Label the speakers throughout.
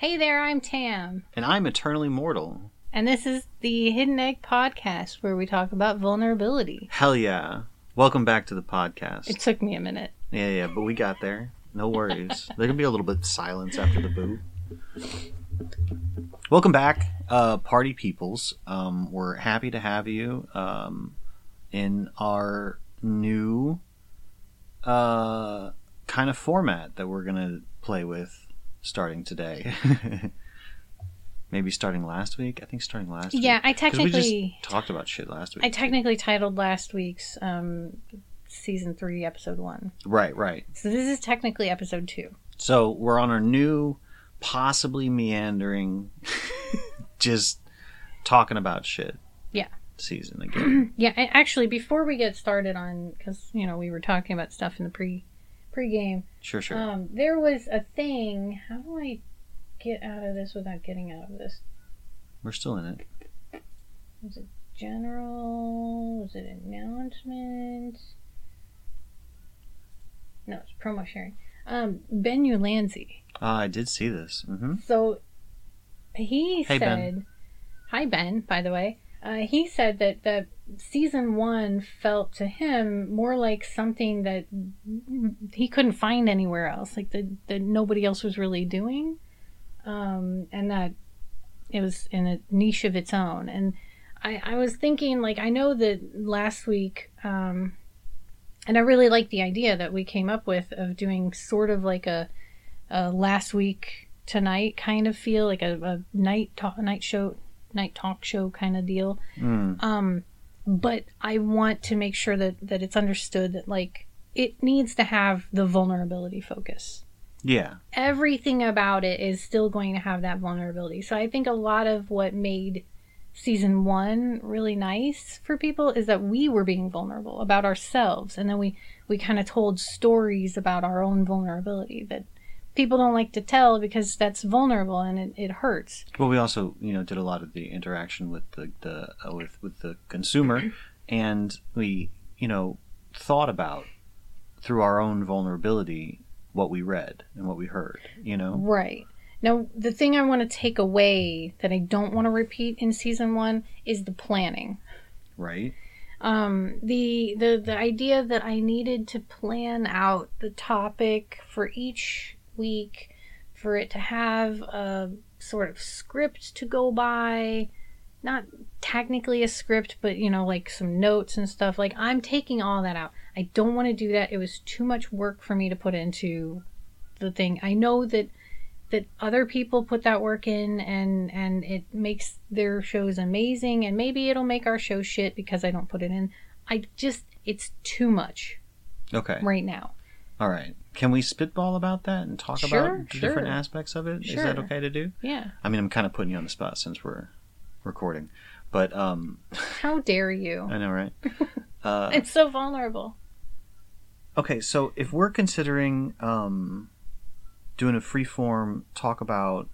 Speaker 1: Hey there, I'm Tam,
Speaker 2: And I'm eternally mortal.
Speaker 1: and this is the Hidden Egg Podcast where we talk about vulnerability.
Speaker 2: Hell yeah. Welcome back to the podcast.
Speaker 1: It took me a minute.
Speaker 2: Yeah, yeah, but we got there. No worries. there can be a little bit of silence after the boo. Welcome back, uh, party peoples. Um, we're happy to have you um, in our new uh, kind of format that we're gonna play with starting today. Maybe starting last week. I think starting last week.
Speaker 1: Yeah, I
Speaker 2: 'Cause we
Speaker 1: technically,
Speaker 2: just talked about shit last week.
Speaker 1: I technically titled last week's um, season three, episode one.
Speaker 2: right, right.
Speaker 1: So this is technically episode two.
Speaker 2: So we're on our new, possibly meandering, just talking about shit.
Speaker 1: Yeah.
Speaker 2: Season again.
Speaker 1: Yeah, actually, before we get started on, because you know we were talking about stuff in the pre pre-game,
Speaker 2: Sure, sure.
Speaker 1: um, there was a thing. How do I get out of this without getting out of this?
Speaker 2: we're still in it.
Speaker 1: Was it general? Was it announcement? No, it's promo sharing. Um, Ben Ulanzi.
Speaker 2: Ah, I did see this. hmm
Speaker 1: So he
Speaker 2: Hey,
Speaker 1: said,
Speaker 2: Ben.
Speaker 1: "Hi Ben." By the way, uh, he said that that season one felt to him more like something that he couldn't find anywhere else, like that that nobody else was really doing, um, and that it was in a niche of its own. And I, I was thinking, like, I know that last week. Um, and I really like the idea that we came up with of doing sort of like a, a last week tonight kind of feel, like a, a night talk, night show, night talk show kind of deal.
Speaker 2: Mm.
Speaker 1: Um, but I want to make sure that that it's understood that like it needs to have the vulnerability focus.
Speaker 2: Yeah.
Speaker 1: Everything about it is still going to have that vulnerability. So I think a lot of what made season one really nice for people is that we were being vulnerable about ourselves and then we we kind of told stories about our own vulnerability that people don't like to tell because that's vulnerable and it, it hurts
Speaker 2: Well, we also, you know, did a lot of the interaction with the, the uh, with with the consumer, and we, you know, thought about through our own vulnerability what we read and what we heard. You know.
Speaker 1: Right. Now, the thing I want to take away that I don't want to repeat in season one is the planning.
Speaker 2: Right.
Speaker 1: Um, the the the idea that I needed to plan out the topic for each week, for it to have a sort of script to go by, not technically a script, but you know, like some notes and stuff. Like I'm taking all that out. I don't want to do that. It was too much work for me to put into the thing. I know that that other people put that work in and and it makes their shows amazing and maybe it'll make our show shit because I don't put it in. I just it's too much
Speaker 2: Okay.
Speaker 1: right now.
Speaker 2: All right. Can we spitball about that and talk
Speaker 1: Sure,
Speaker 2: about the different aspects of it? Is that okay to do?
Speaker 1: Yeah.
Speaker 2: I mean, I'm kind of putting you on the spot since we're recording, but um,
Speaker 1: How dare you?
Speaker 2: I know, right? Uh,
Speaker 1: It's so vulnerable.
Speaker 2: okay, so if we're considering um, doing a free form talk about,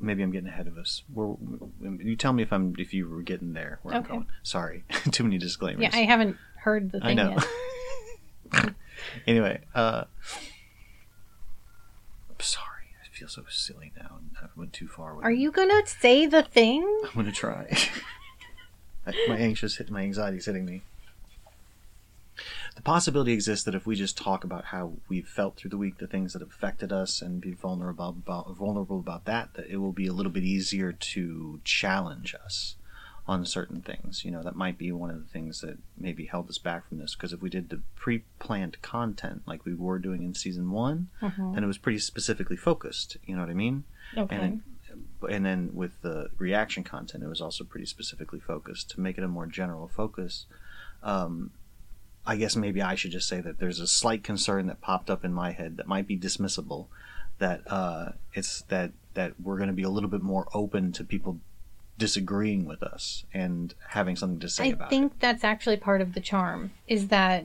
Speaker 2: maybe I'm getting ahead of us. We're, you tell me if I'm if you were getting there where I'm
Speaker 1: Okay.
Speaker 2: going. Sorry, too many disclaimers.
Speaker 1: Yeah, I haven't heard the
Speaker 2: I
Speaker 1: thing
Speaker 2: know.
Speaker 1: yet.
Speaker 2: Anyway, uh, I'm sorry. I feel so silly now. I went too far. With
Speaker 1: Are
Speaker 2: it.
Speaker 1: you gonna say the thing?
Speaker 2: I'm gonna try. My anxious hit, my anxiety's hitting me. The possibility exists that if we just talk about how we've felt through the week, the things that have affected us, and be vulnerable about vulnerable about that, that it will be a little bit easier to challenge us on certain things. You know, that might be one of the things that maybe held us back from this. Because if we did the pre-planned content like we were doing in season one,
Speaker 1: Mhm.
Speaker 2: then it was pretty specifically focused. You know what I mean?
Speaker 1: Okay.
Speaker 2: and and then with the reaction content, it was also pretty specifically focused to make it a more general focus. Um, I guess maybe I should just say that there's a slight concern that popped up in my head that might be dismissible. That uh, it's that that we're going to be a little bit more open to people disagreeing with us and having something to say
Speaker 1: I
Speaker 2: about
Speaker 1: think that's actually part of the charm is that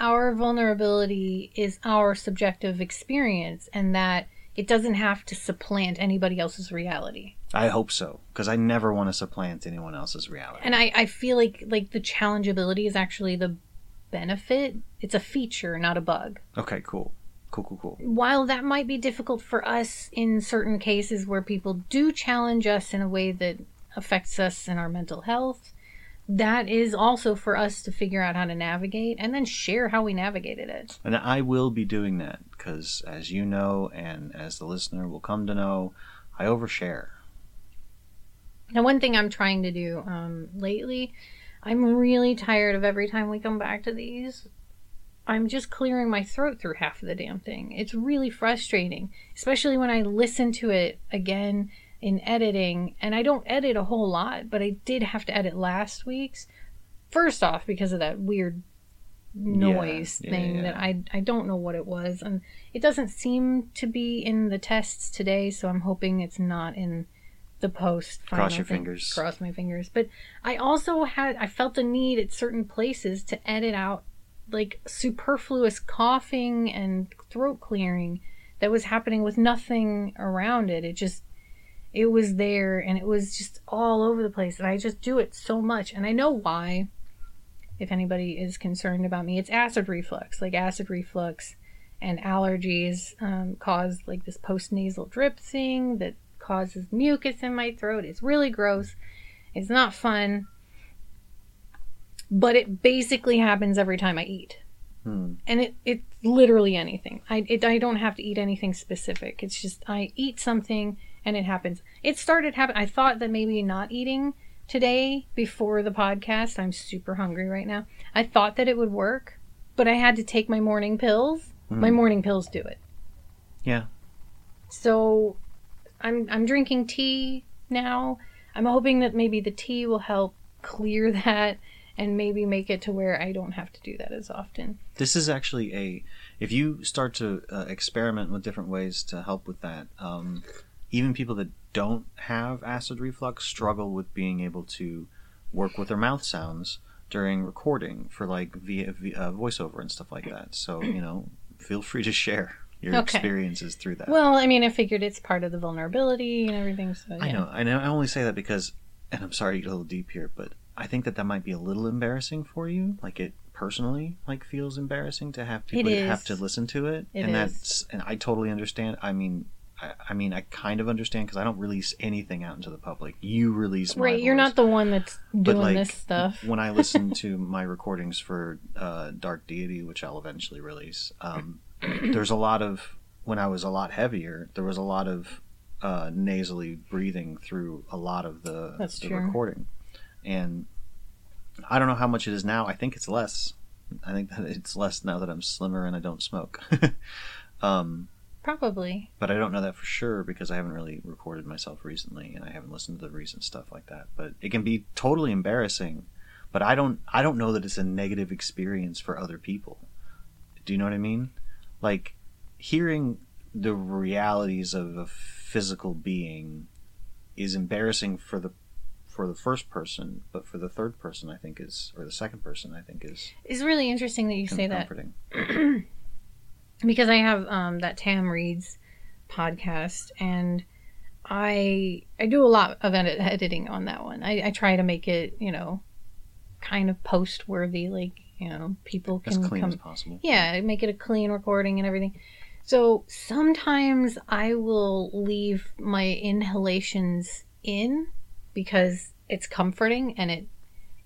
Speaker 1: our vulnerability is our subjective experience and that it doesn't have to supplant anybody else's reality.
Speaker 2: I hope so because I never want to supplant anyone else's reality.
Speaker 1: And I, I feel like like the challengeability is actually the benefit. It's a feature, not a bug.
Speaker 2: okay, cool, Cool, cool, cool.
Speaker 1: while that might be difficult for us in certain cases where people do challenge us in a way that affects us in our mental health, that is also for us to figure out how to navigate and then share how we navigated it.
Speaker 2: And I will be doing that because, as you know, and as the listener will come to know, I overshare.
Speaker 1: Now, one thing I'm trying to do um, lately, I'm really tired of every time we come back to these. I'm just clearing my throat through half of the damn thing. It's really frustrating, especially when I listen to it again in editing. And I don't edit a whole lot, but I did have to edit last week's. First off, because of that weird noise
Speaker 2: Yeah, yeah,
Speaker 1: thing
Speaker 2: yeah.
Speaker 1: that I I don't know what it was, and it doesn't seem to be in the tests today. So I'm hoping it's not in the post.
Speaker 2: Cross your
Speaker 1: thing.
Speaker 2: fingers.
Speaker 1: Cross my fingers. But I also had I felt the need at certain places to edit out like superfluous coughing and throat clearing that was happening with nothing around it. It just it was there and it was just all over the place and I just do it so much and I know why if anybody is concerned about me it's acid reflux like acid reflux and allergies um, cause like this post-nasal drip thing that causes mucus in my throat it's really gross it's not fun but it basically happens every time i eat
Speaker 2: Hmm.
Speaker 1: and it it's literally anything. I it, I don't have to eat anything specific. It's just I eat something and it happens. It started happening. I thought that maybe not eating today before the podcast. I'm super hungry right now. I thought that it would work, but I had to take my morning pills. My
Speaker 2: Mm.
Speaker 1: morning pills do it.
Speaker 2: Yeah.
Speaker 1: So I'm I'm drinking tea now. I'm hoping that maybe the tea will help clear that and maybe make it to where I don't have to do that as often.
Speaker 2: This is actually a. If you start to uh, experiment with different ways to help with that, um, even people that don't have acid reflux struggle with being able to work with their mouth sounds during recording for like via, via uh, voiceover and stuff like that. So you know, feel free to share your
Speaker 1: Okay.
Speaker 2: experiences through that.
Speaker 1: Well, I mean, I figured it's part of the vulnerability and everything. So yeah.
Speaker 2: I know, I know. I only say that because, and I'm sorry to get a little deep here, but I think that that might be a little embarrassing for you. Like it personally, like feels embarrassing to have people have to listen to it,
Speaker 1: It
Speaker 2: and
Speaker 1: is.
Speaker 2: that's and I totally understand. I mean. I, I mean, I kind of understand because I don't release anything out into the public. You release, my
Speaker 1: Right, you're
Speaker 2: voice.
Speaker 1: not the one that's doing
Speaker 2: like,
Speaker 1: this stuff.
Speaker 2: when I listen to my recordings for uh, Dark Deity, which I'll eventually release, um, there's a lot of when I was a lot heavier, there was a lot of uh, nasally breathing through a lot of the,
Speaker 1: That's
Speaker 2: the
Speaker 1: true.
Speaker 2: recording, and I don't know how much it is now. I think it's less. I think that it's less now that I'm slimmer and I don't smoke. um,
Speaker 1: Probably.
Speaker 2: but I don't know that for sure because I haven't really recorded myself recently and I haven't listened to the recent stuff like that. But it can be totally embarrassing. But I don't I don't know that it's a negative experience for other people. Do you know what I mean? Like hearing the realities of a physical being is embarrassing for the for the first person, but for the third person I think is or the second person I think is
Speaker 1: It's really interesting that you say that. because I have um, that Tam Reads podcast and I I do a lot of edit- editing on that one. I, I try to make it you know kind of post worthy, like you know people can As
Speaker 2: clean
Speaker 1: come
Speaker 2: as possible.
Speaker 1: yeah make it a clean recording and everything so sometimes i will leave my inhalations in because it's comforting and it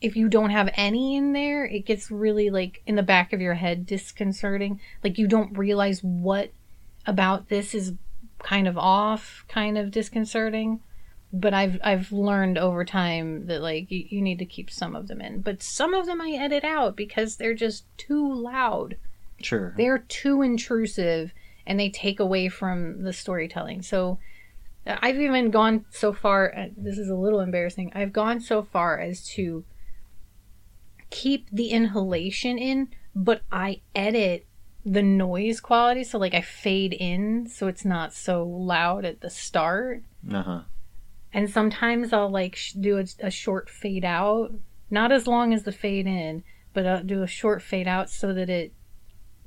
Speaker 1: if you don't have any in there it gets really like in the back of your head disconcerting like you don't realize what about this is kind of off kind of disconcerting but I've I've learned over time that like you, you need to keep some of them in, but some of them I edit out because they're just too loud.
Speaker 2: Sure.
Speaker 1: They're too intrusive and they take away from the storytelling. So uh, I've even gone so far. uh, This is a little embarrassing. I've gone so far as to keep the inhalation in, but I edit the noise quality. So like I fade in so it's not so loud at the start
Speaker 2: Uh-huh.
Speaker 1: and sometimes I'll like sh- do a, a short fade out, not as long as the fade in, but I'll do a short fade out so that it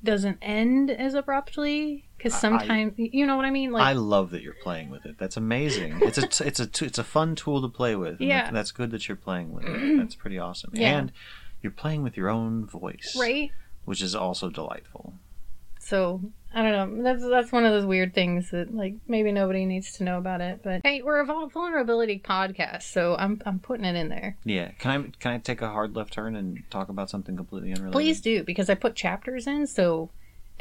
Speaker 1: doesn't end as abruptly. Because
Speaker 2: I-
Speaker 1: sometimes, you know what I mean? Like,
Speaker 2: I love that you're playing with it. That's amazing. It's a it's a t- it's a fun tool to play with. and
Speaker 1: Yeah.
Speaker 2: that- that's good that you're playing with it. That's pretty awesome.
Speaker 1: Yeah.
Speaker 2: And you're playing with your own voice,
Speaker 1: right?
Speaker 2: Which is also delightful.
Speaker 1: So I don't know. That's that's one of those weird things that like maybe nobody needs to know about it. But hey, we're a vulnerability podcast, so I'm I'm putting it in there.
Speaker 2: Yeah. Can I can I take a hard left turn and talk about something completely unrelated?
Speaker 1: Please do because I put chapters in. So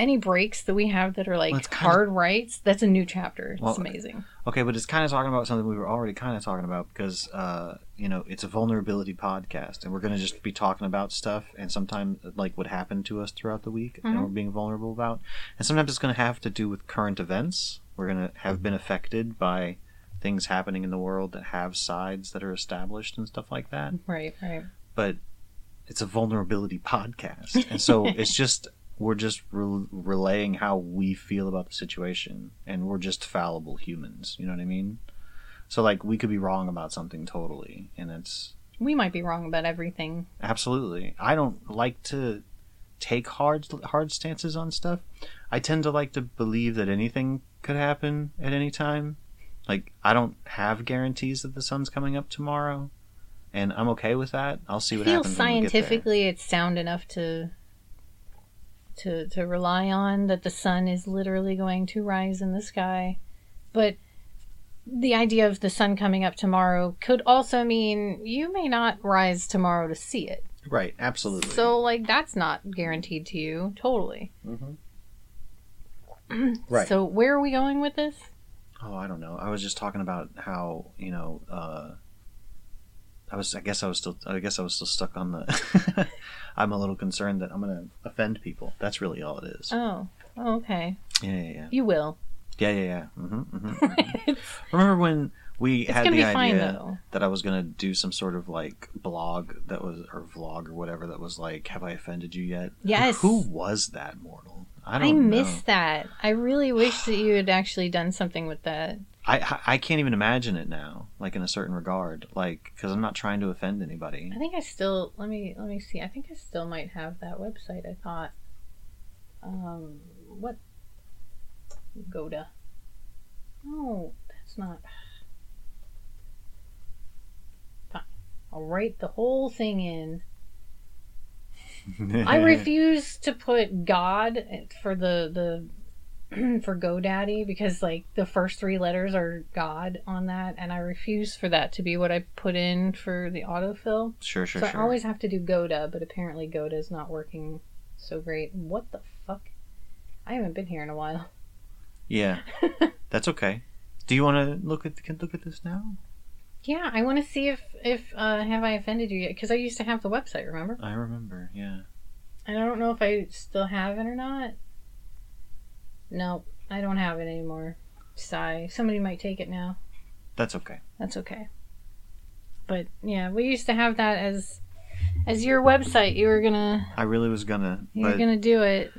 Speaker 1: any breaks that we have that are like
Speaker 2: Well,
Speaker 1: hard rights, that's a new chapter. It's
Speaker 2: Well,
Speaker 1: amazing.
Speaker 2: Okay, but it's kind of talking about something we were already kind of talking about because, uh, you know, it's a vulnerability podcast, and we're going to just be talking about stuff, and sometimes like what happened to us throughout the week, and
Speaker 1: Mhm.
Speaker 2: we're being vulnerable about, and sometimes it's going to have to do with current events. We're going to have been affected by things happening in the world that have sides that are established and stuff like that.
Speaker 1: Right, right.
Speaker 2: But it's a vulnerability podcast, and so it's just we're just re- relaying how we feel about the situation, and we're just fallible humans. You know what I mean? So like we could be wrong about something totally, and it's
Speaker 1: We might be wrong about everything.
Speaker 2: absolutely. I don't like to take hard hard stances on stuff. I tend to like to believe that anything could happen at any time. Like I don't have guarantees that the sun's coming up tomorrow, and I'm okay with that. I'll see
Speaker 1: I
Speaker 2: what
Speaker 1: feel
Speaker 2: happens. when we get there.
Speaker 1: scientifically it's sound enough to to to rely on that the sun is literally going to rise in the sky. But the idea of the sun coming up tomorrow could also mean you may not rise tomorrow to see it.
Speaker 2: Right, absolutely.
Speaker 1: So like that's not guaranteed to you totally.
Speaker 2: Mhm. right.
Speaker 1: So where are we going with this?
Speaker 2: oh, I don't know. I was just talking about how you know. Uh, I was. I guess I was still. I guess I was still stuck on the. I'm a little concerned that I'm going to offend people. That's really all it is.
Speaker 1: Oh, oh okay.
Speaker 2: Yeah, yeah, yeah,
Speaker 1: You will.
Speaker 2: yeah, yeah, yeah. hmm hmm Remember when we
Speaker 1: It's
Speaker 2: had the
Speaker 1: be fine
Speaker 2: idea that I was going to do some sort of like blog that was or vlog or whatever that was like, "Have I offended you yet?"
Speaker 1: Yes.
Speaker 2: Who was that mortal? I
Speaker 1: I,
Speaker 2: don't know.
Speaker 1: miss that. I really wish that you had actually done something with that.
Speaker 2: I, I can't even imagine it now, like in a certain regard, like because I'm not trying to offend anybody.
Speaker 1: I think I still let me let me see. I think I still might have that website. I thought, um, what Goda? No, that's not. Fine. I'll write the whole thing in. I refuse to put God for the the for GoDaddy because like the first three letters are God on that, and I refuse for that to be what I put in for the autofill.
Speaker 2: Sure, sure,
Speaker 1: so
Speaker 2: sure.
Speaker 1: I always have to do Goda, but apparently Goda is not working so great. What the fuck? I haven't been here in a while.
Speaker 2: Yeah, that's okay. Do you want to look at can look at this now?
Speaker 1: Yeah, I want to see if if uh, have I offended you yet? Because I used to have the website. Remember?
Speaker 2: I remember. Yeah.
Speaker 1: And I don't know if I still have it or not. Nope, I don't have it anymore. Sigh. Somebody might take it now.
Speaker 2: That's okay.
Speaker 1: That's okay. But yeah, we used to have that as as your website. You were gonna
Speaker 2: I really was gonna,
Speaker 1: you were
Speaker 2: but
Speaker 1: gonna do it,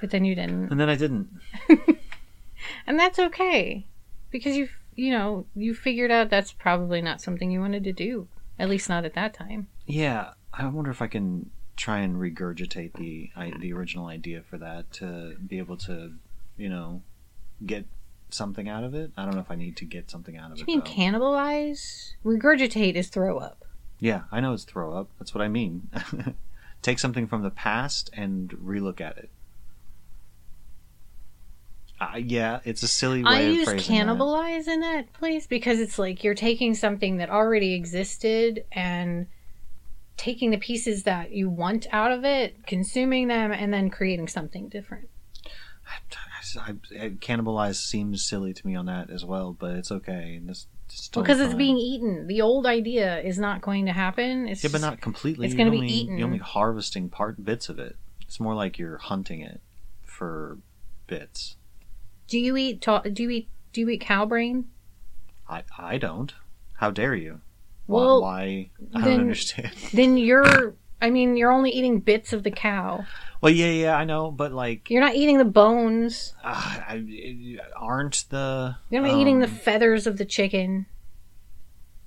Speaker 1: but then you didn't,
Speaker 2: and then I didn't.
Speaker 1: and that's okay because you you know you figured out that's probably not something you wanted to do. At least not at that time.
Speaker 2: Yeah, I wonder if I can try and regurgitate the I, the original idea for that to be able to, you know, get something out of it. I don't know if I need to get something out of
Speaker 1: Do
Speaker 2: it.
Speaker 1: you mean
Speaker 2: though.
Speaker 1: cannibalize? Regurgitate is throw up.
Speaker 2: Yeah, I know it's throw up. That's what I mean. Take something from the past and relook at it. Uh, yeah, it's a silly way
Speaker 1: I
Speaker 2: of
Speaker 1: use
Speaker 2: phrasing that.
Speaker 1: cannibalize in that place because it's like you're taking something that already existed and taking the pieces that you want out of it, consuming them, and then creating something different.
Speaker 2: I, I, cannibalize seems silly to me on that as well, but it's okay. It's, it's totally
Speaker 1: because it's being eaten. The old idea is not going to happen. It's
Speaker 2: yeah, but not completely.
Speaker 1: it's gonna be
Speaker 2: only-
Speaker 1: eaten.
Speaker 2: You're only harvesting part bits of it. It's more like you're hunting it for bits.
Speaker 1: Do you eat? Ta- do you eat? Do you eat cow brain?
Speaker 2: I I don't. How dare you?
Speaker 1: Well,
Speaker 2: why? I
Speaker 1: then-
Speaker 2: don't understand.
Speaker 1: Then you're. I mean, you're only eating bits of the cow.
Speaker 2: well, yeah, yeah, I know, but like,
Speaker 1: You're not eating the bones.
Speaker 2: uh, I, aren't the
Speaker 1: You're not eating the
Speaker 2: um,
Speaker 1: feathers of the chicken.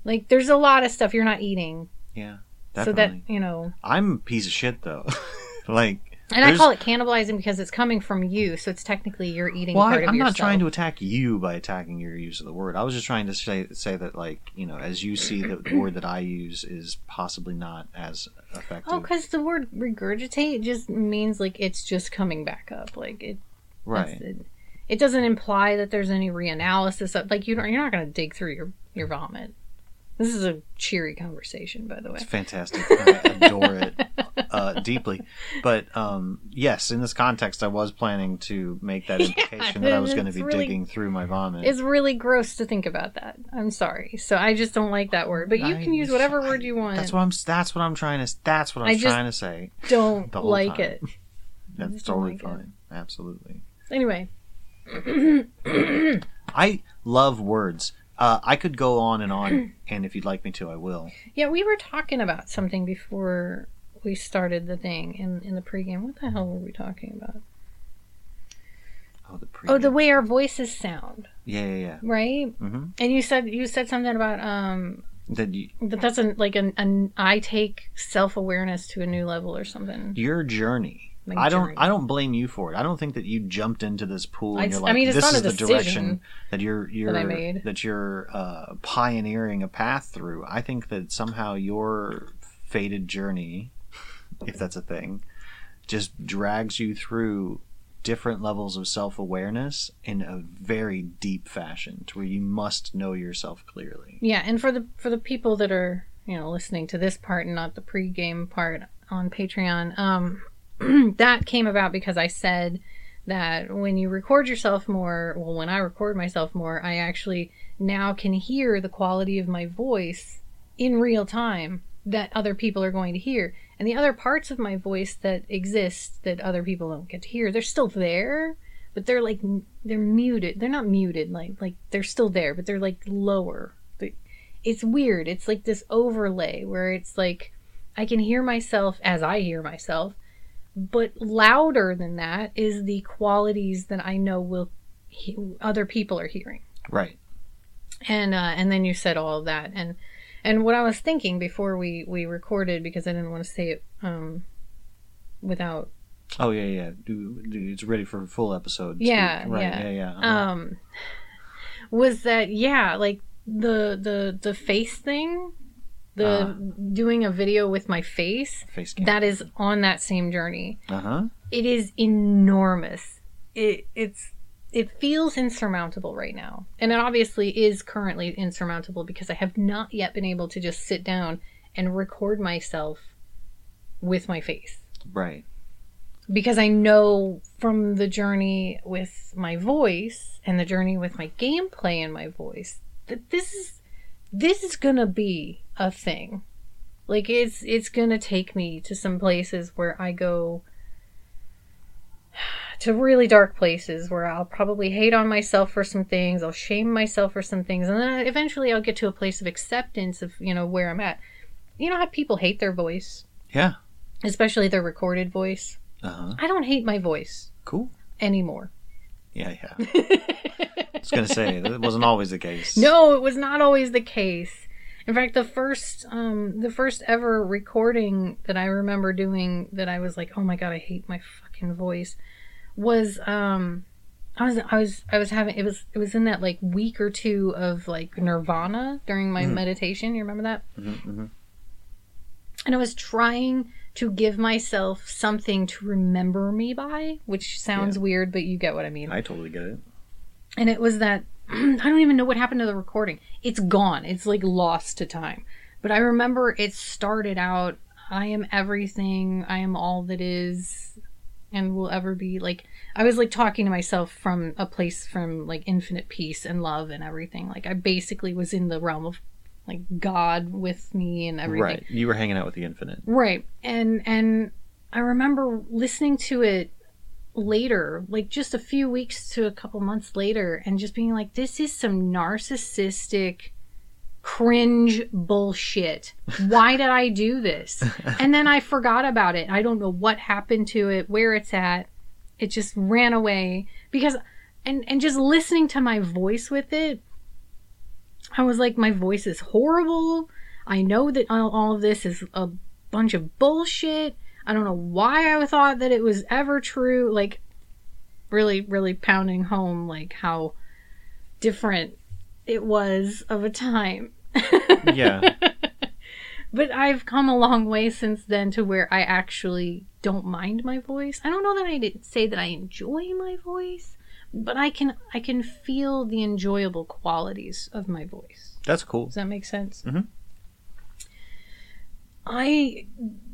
Speaker 1: Like, there's a lot of stuff you're not eating.
Speaker 2: yeah,
Speaker 1: So that you know,
Speaker 2: I'm a piece of shit though. like,
Speaker 1: And I call it cannibalizing because it's coming from you, so it's technically you're eating
Speaker 2: Well,
Speaker 1: part
Speaker 2: I,
Speaker 1: of
Speaker 2: I'm
Speaker 1: yourself.
Speaker 2: not trying to attack you by attacking your use of the word. I was just trying to say say that, like, you know, as you see the, the word that I use is possibly not as effective.
Speaker 1: Oh, because the word regurgitate just means like it's just coming back up. Like it,
Speaker 2: right.
Speaker 1: It, it doesn't imply that there's any reanalysis. Of, like you don't, you're not going to dig through your your vomit. This is a cheery conversation, by the way.
Speaker 2: It's fantastic. I adore it uh, deeply. But um, yes, in this context, I was planning to make that
Speaker 1: Yeah,
Speaker 2: implication that I was going to be
Speaker 1: really-
Speaker 2: digging through my vomit.
Speaker 1: It's really gross to think about that. I'm sorry. So I just don't like that word. But you
Speaker 2: I-
Speaker 1: can use whatever word you want.
Speaker 2: That's what I'm. That's what I'm trying to. That's what I
Speaker 1: I just
Speaker 2: trying to say.
Speaker 1: don't like
Speaker 2: time.
Speaker 1: it.
Speaker 2: That's totally
Speaker 1: like it.
Speaker 2: fine. Absolutely.
Speaker 1: Anyway,
Speaker 2: I love words. Uh, I could go on and on, and if you'd like me to, I will.
Speaker 1: yeah, we were talking about something before we started the thing in in the pregame. What the hell were we talking about?
Speaker 2: Oh, the pre.
Speaker 1: Oh, the way our voices sound,
Speaker 2: Yeah, yeah, yeah.
Speaker 1: right?
Speaker 2: Mm-hmm.
Speaker 1: And you said you said something about um
Speaker 2: That you,
Speaker 1: that that's an, like an, an I take self awareness to a new level or something.
Speaker 2: your journey.
Speaker 1: My
Speaker 2: I don't.
Speaker 1: journey.
Speaker 2: I don't blame you for it. I don't think that you jumped into this pool and
Speaker 1: I-
Speaker 2: you're
Speaker 1: I mean,
Speaker 2: "This is
Speaker 1: a
Speaker 2: the direction that you're you're
Speaker 1: made.
Speaker 2: that you're uh, pioneering a path through." I think that somehow your fated journey, if that's a thing, just drags you through different levels of self awareness in a very deep fashion, to where you must know yourself clearly.
Speaker 1: Yeah, and for the for the people that are you know listening to this part and not the pregame part on Patreon, um, that came about because I said that when you record yourself more, well, when I record myself more, I actually now can hear the quality of my voice in real time that other people are going to hear. And the other parts of my voice that exist that other people don't get to hear, they're still there, but they're like they're muted. They're not muted, like like they're still there, but they're like lower. It's weird. It's like this overlay where it's like I can hear myself as I hear myself, but louder than that is the qualities that I know will he, other people are hearing
Speaker 2: Right.
Speaker 1: and uh, and then you said all of that and and what I was thinking before we we recorded because I didn't want to say it um without
Speaker 2: Oh yeah, yeah. Do, do, it's ready for a full episode.
Speaker 1: Yeah,
Speaker 2: right.
Speaker 1: yeah.
Speaker 2: Yeah, yeah. uh-huh.
Speaker 1: um was that yeah like the the the face thing the
Speaker 2: Ah.
Speaker 1: doing a video with my face
Speaker 2: Face cam.
Speaker 1: that is on that same journey
Speaker 2: Uh huh.
Speaker 1: it is enormous it it's it feels insurmountable right now and it obviously is currently insurmountable because i have not yet been able to just sit down and record myself with my face
Speaker 2: Right.
Speaker 1: because i know from the journey with my voice and the journey with my gameplay and my voice that this is this is gonna be a thing like it's it's gonna take me to some places where i go to really dark places where I'll probably hate on myself for some things, I'll shame myself for some things, and then eventually I'll get to a place of acceptance of, you know, where I'm at. You know how people hate their voice,
Speaker 2: Yeah.
Speaker 1: especially their recorded voice?
Speaker 2: Uh huh.
Speaker 1: I don't hate my voice
Speaker 2: Cool.
Speaker 1: anymore.
Speaker 2: Yeah, yeah. I was gonna say that wasn't always the case.
Speaker 1: No, it was not always the case. In fact, the first um the first ever recording that I remember doing that I was like, "Oh my god, I hate my fucking voice." was um I was I was I was having it was it was in that like week or two of like nirvana during my
Speaker 2: Mhm.
Speaker 1: meditation. You remember that?
Speaker 2: hmm
Speaker 1: And I was trying to give myself something to remember me by, which sounds weird, but you get what I mean.
Speaker 2: I totally get it.
Speaker 1: and it was that I don't even know what happened to the recording. It's gone. It's like lost to time. But I remember it started out I am everything. I am all that is and will ever be like I was like talking to myself from a place from like infinite peace and love and everything. Like I basically was in the realm of like God with me and everything.
Speaker 2: Right. You were hanging out with the infinite.
Speaker 1: Right. And and I remember listening to it later, like just a few weeks to a couple months later and just being like this is some narcissistic cringe bullshit. Why did I do this? And then I forgot about it. I don't know what happened to it, where it's at. It just ran away because and and just listening to my voice with it I was like my voice is horrible. I know that all all of this is a bunch of bullshit. I don't know why I thought that it was ever true. Like, really, really pounding home, like, how different it was of a time.
Speaker 2: Yeah.
Speaker 1: but I've come a long way since then to where I actually don't mind my voice. I don't know that I did say that I enjoy my voice, but I can I can feel the enjoyable qualities of my voice.
Speaker 2: That's cool.
Speaker 1: Does that make sense?
Speaker 2: Mhm.
Speaker 1: I,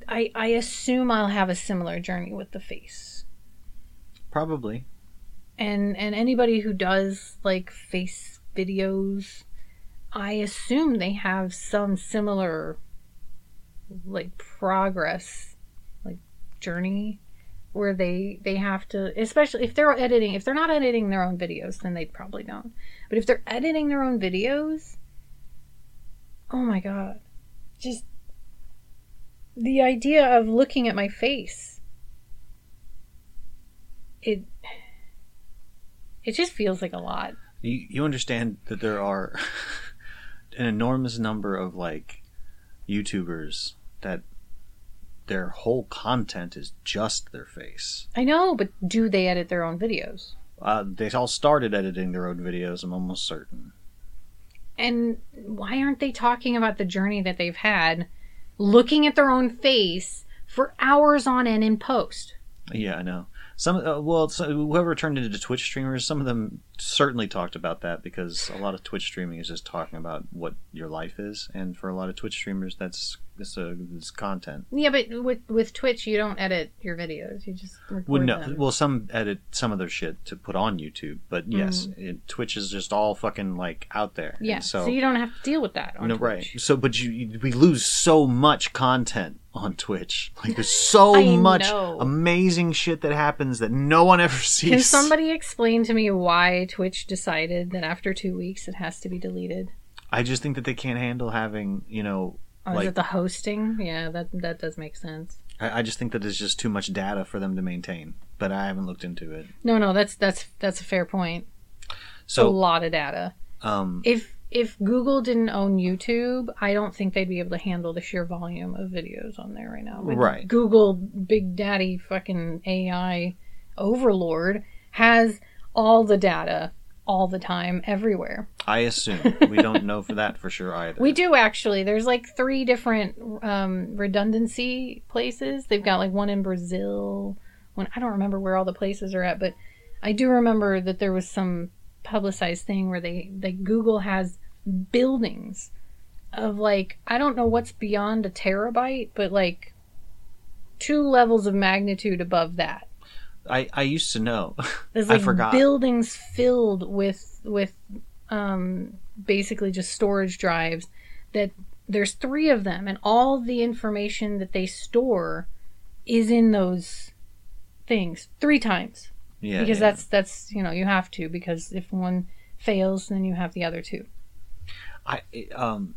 Speaker 1: I I assume I'll have a similar journey with the face.
Speaker 2: Probably.
Speaker 1: And and anybody who does like face videos, I assume they have some similar like progress like journey where they they have to especially if they're editing if they're not editing their own videos then they probably don't but if they're editing their own videos oh my god just the idea of looking at my face it it just feels like a lot
Speaker 2: You, you understand that there are an enormous number of like YouTubers that their whole content is just their face.
Speaker 1: i know but do they edit their own videos
Speaker 2: Uh, they all started editing their own videos. I'm almost certain.
Speaker 1: And why aren't they talking about the journey that they've had looking at their own face for hours on end in post?
Speaker 2: Yeah, I know. Some uh, well, so whoever turned into Twitch streamers, some of them certainly talked about that because a lot of Twitch streaming is just talking about what your life is, and for a lot of Twitch streamers, that's it's, a, it's content.
Speaker 1: Yeah, but with with Twitch, you don't edit your videos. You just record
Speaker 2: Well, no,
Speaker 1: them.
Speaker 2: well, some edit some of their shit to put on YouTube, but yes, mm. it, Twitch is just all fucking like out there. and
Speaker 1: yeah,
Speaker 2: so,
Speaker 1: so, you don't have to deal with that on
Speaker 2: no,
Speaker 1: Twitch.
Speaker 2: right. So, but you, you- we lose so much content on Twitch. Like, there's so much
Speaker 1: know.
Speaker 2: amazing shit that happens that no one ever sees.
Speaker 1: Can somebody explain to me why Twitch decided that after two weeks it has to be deleted?
Speaker 2: I just think that they can't handle having, you know,
Speaker 1: Oh,
Speaker 2: like
Speaker 1: is it the hosting? Yeah, that that does make sense.
Speaker 2: I, I just think that there's just too much data for them to maintain. But I haven't looked into it.
Speaker 1: No, no, that's that's that's a fair point.
Speaker 2: So a
Speaker 1: lot of data.
Speaker 2: um,
Speaker 1: if if Google didn't own YouTube, I don't think they'd be able to handle the sheer volume of videos on there right now. But
Speaker 2: Right.
Speaker 1: Google Big Daddy fucking AI overlord has all the data all the time everywhere.
Speaker 2: I assume we don't know for that for sure either.
Speaker 1: We do actually. There's like three different um, redundancy places. They've got like one in Brazil. One I don't remember where all the places are at, but I do remember that there was some publicized thing where they like Google has buildings of like I don't know what's beyond a terabyte, but like two levels of magnitude above that.
Speaker 2: I, I used to know.
Speaker 1: There's
Speaker 2: I forgot.
Speaker 1: buildings filled with with um, basically just storage drives. That there's three of them, and all the information that they store is in those things three times
Speaker 2: yeah,
Speaker 1: because
Speaker 2: yeah.
Speaker 1: that's that's you know you have to because if one fails, then you have the other two.
Speaker 2: I um,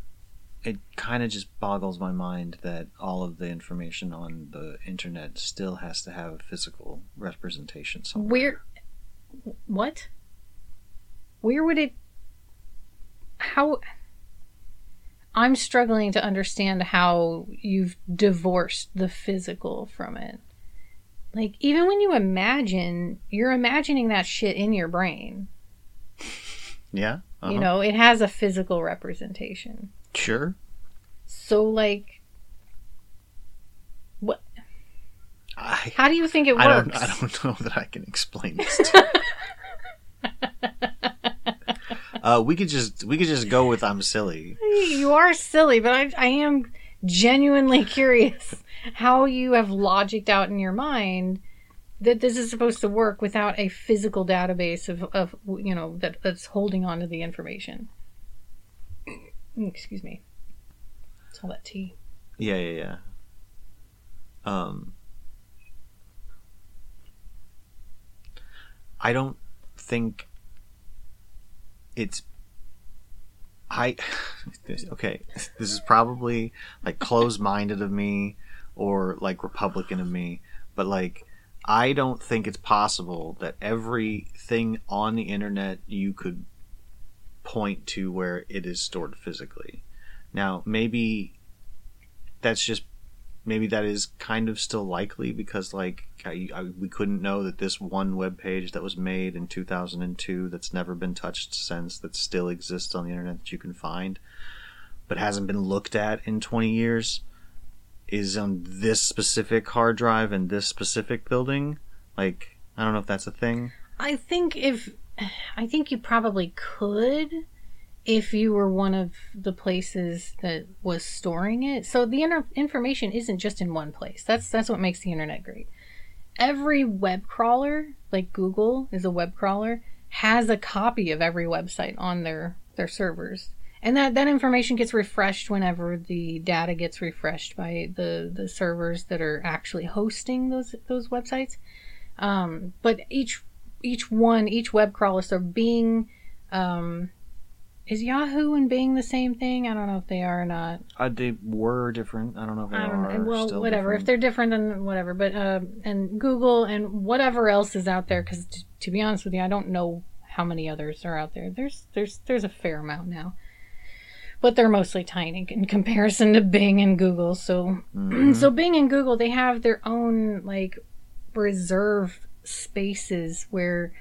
Speaker 2: it kind of just boggles my mind that all of the information on the internet still has to have a physical representation somewhere.
Speaker 1: Where, what? Where would it? How? I'm struggling to understand how you've divorced the physical from it. Like, even when you imagine, you're imagining that shit in your brain.
Speaker 2: Yeah, uh-huh.
Speaker 1: You know, it has a physical representation.
Speaker 2: Sure.
Speaker 1: So, like, what?
Speaker 2: I
Speaker 1: How do you think it
Speaker 2: I don't
Speaker 1: works?
Speaker 2: I don't know that I can explain this. To you. uh, we could just we could just go with I'm silly.
Speaker 1: You are silly, but I, I am genuinely curious how you have logicked out in your mind that this is supposed to work without a physical database of, of you know that, that's holding on to the information. Excuse me. It's all that tea.
Speaker 2: Yeah, yeah, yeah. Um, I don't think it's. I okay. This is probably like close-minded of me, or like Republican of me, but like I don't think it's possible that everything on the internet you could point to where it is stored physically. Now, maybe that's just maybe that is kind of still likely because like I, I, we couldn't know that this one web page that was made in 2002 that's never been touched since that still exists on the internet that you can find but hasn't been looked at in 20 years is on this specific hard drive in this specific building like i don't know if that's a thing
Speaker 1: I think if I think you probably could if you were one of the places that was storing it. So the inter- information isn't just in one place. That's that's what makes the internet great. Every web crawler, like Google is a web crawler, has a copy of every website on their their servers. And that, that information gets refreshed whenever the data gets refreshed by the, the servers that are actually hosting those those websites. Um, but each each one, each web crawler, so Bing, um, is Yahoo and Bing the same thing? I don't know if they are or not.
Speaker 2: uh, they were different i don't know if they
Speaker 1: I don't
Speaker 2: are.
Speaker 1: Well,
Speaker 2: still
Speaker 1: whatever. If they're different, then whatever. But uh, and Google and whatever else is out there, because t- to be honest with you, I don't know how many others are out there. There's there's there's a fair amount now, but they're mostly tiny in comparison to Bing and Google. So
Speaker 2: Mhm.
Speaker 1: so Bing and Google they have their own like reserve spaces where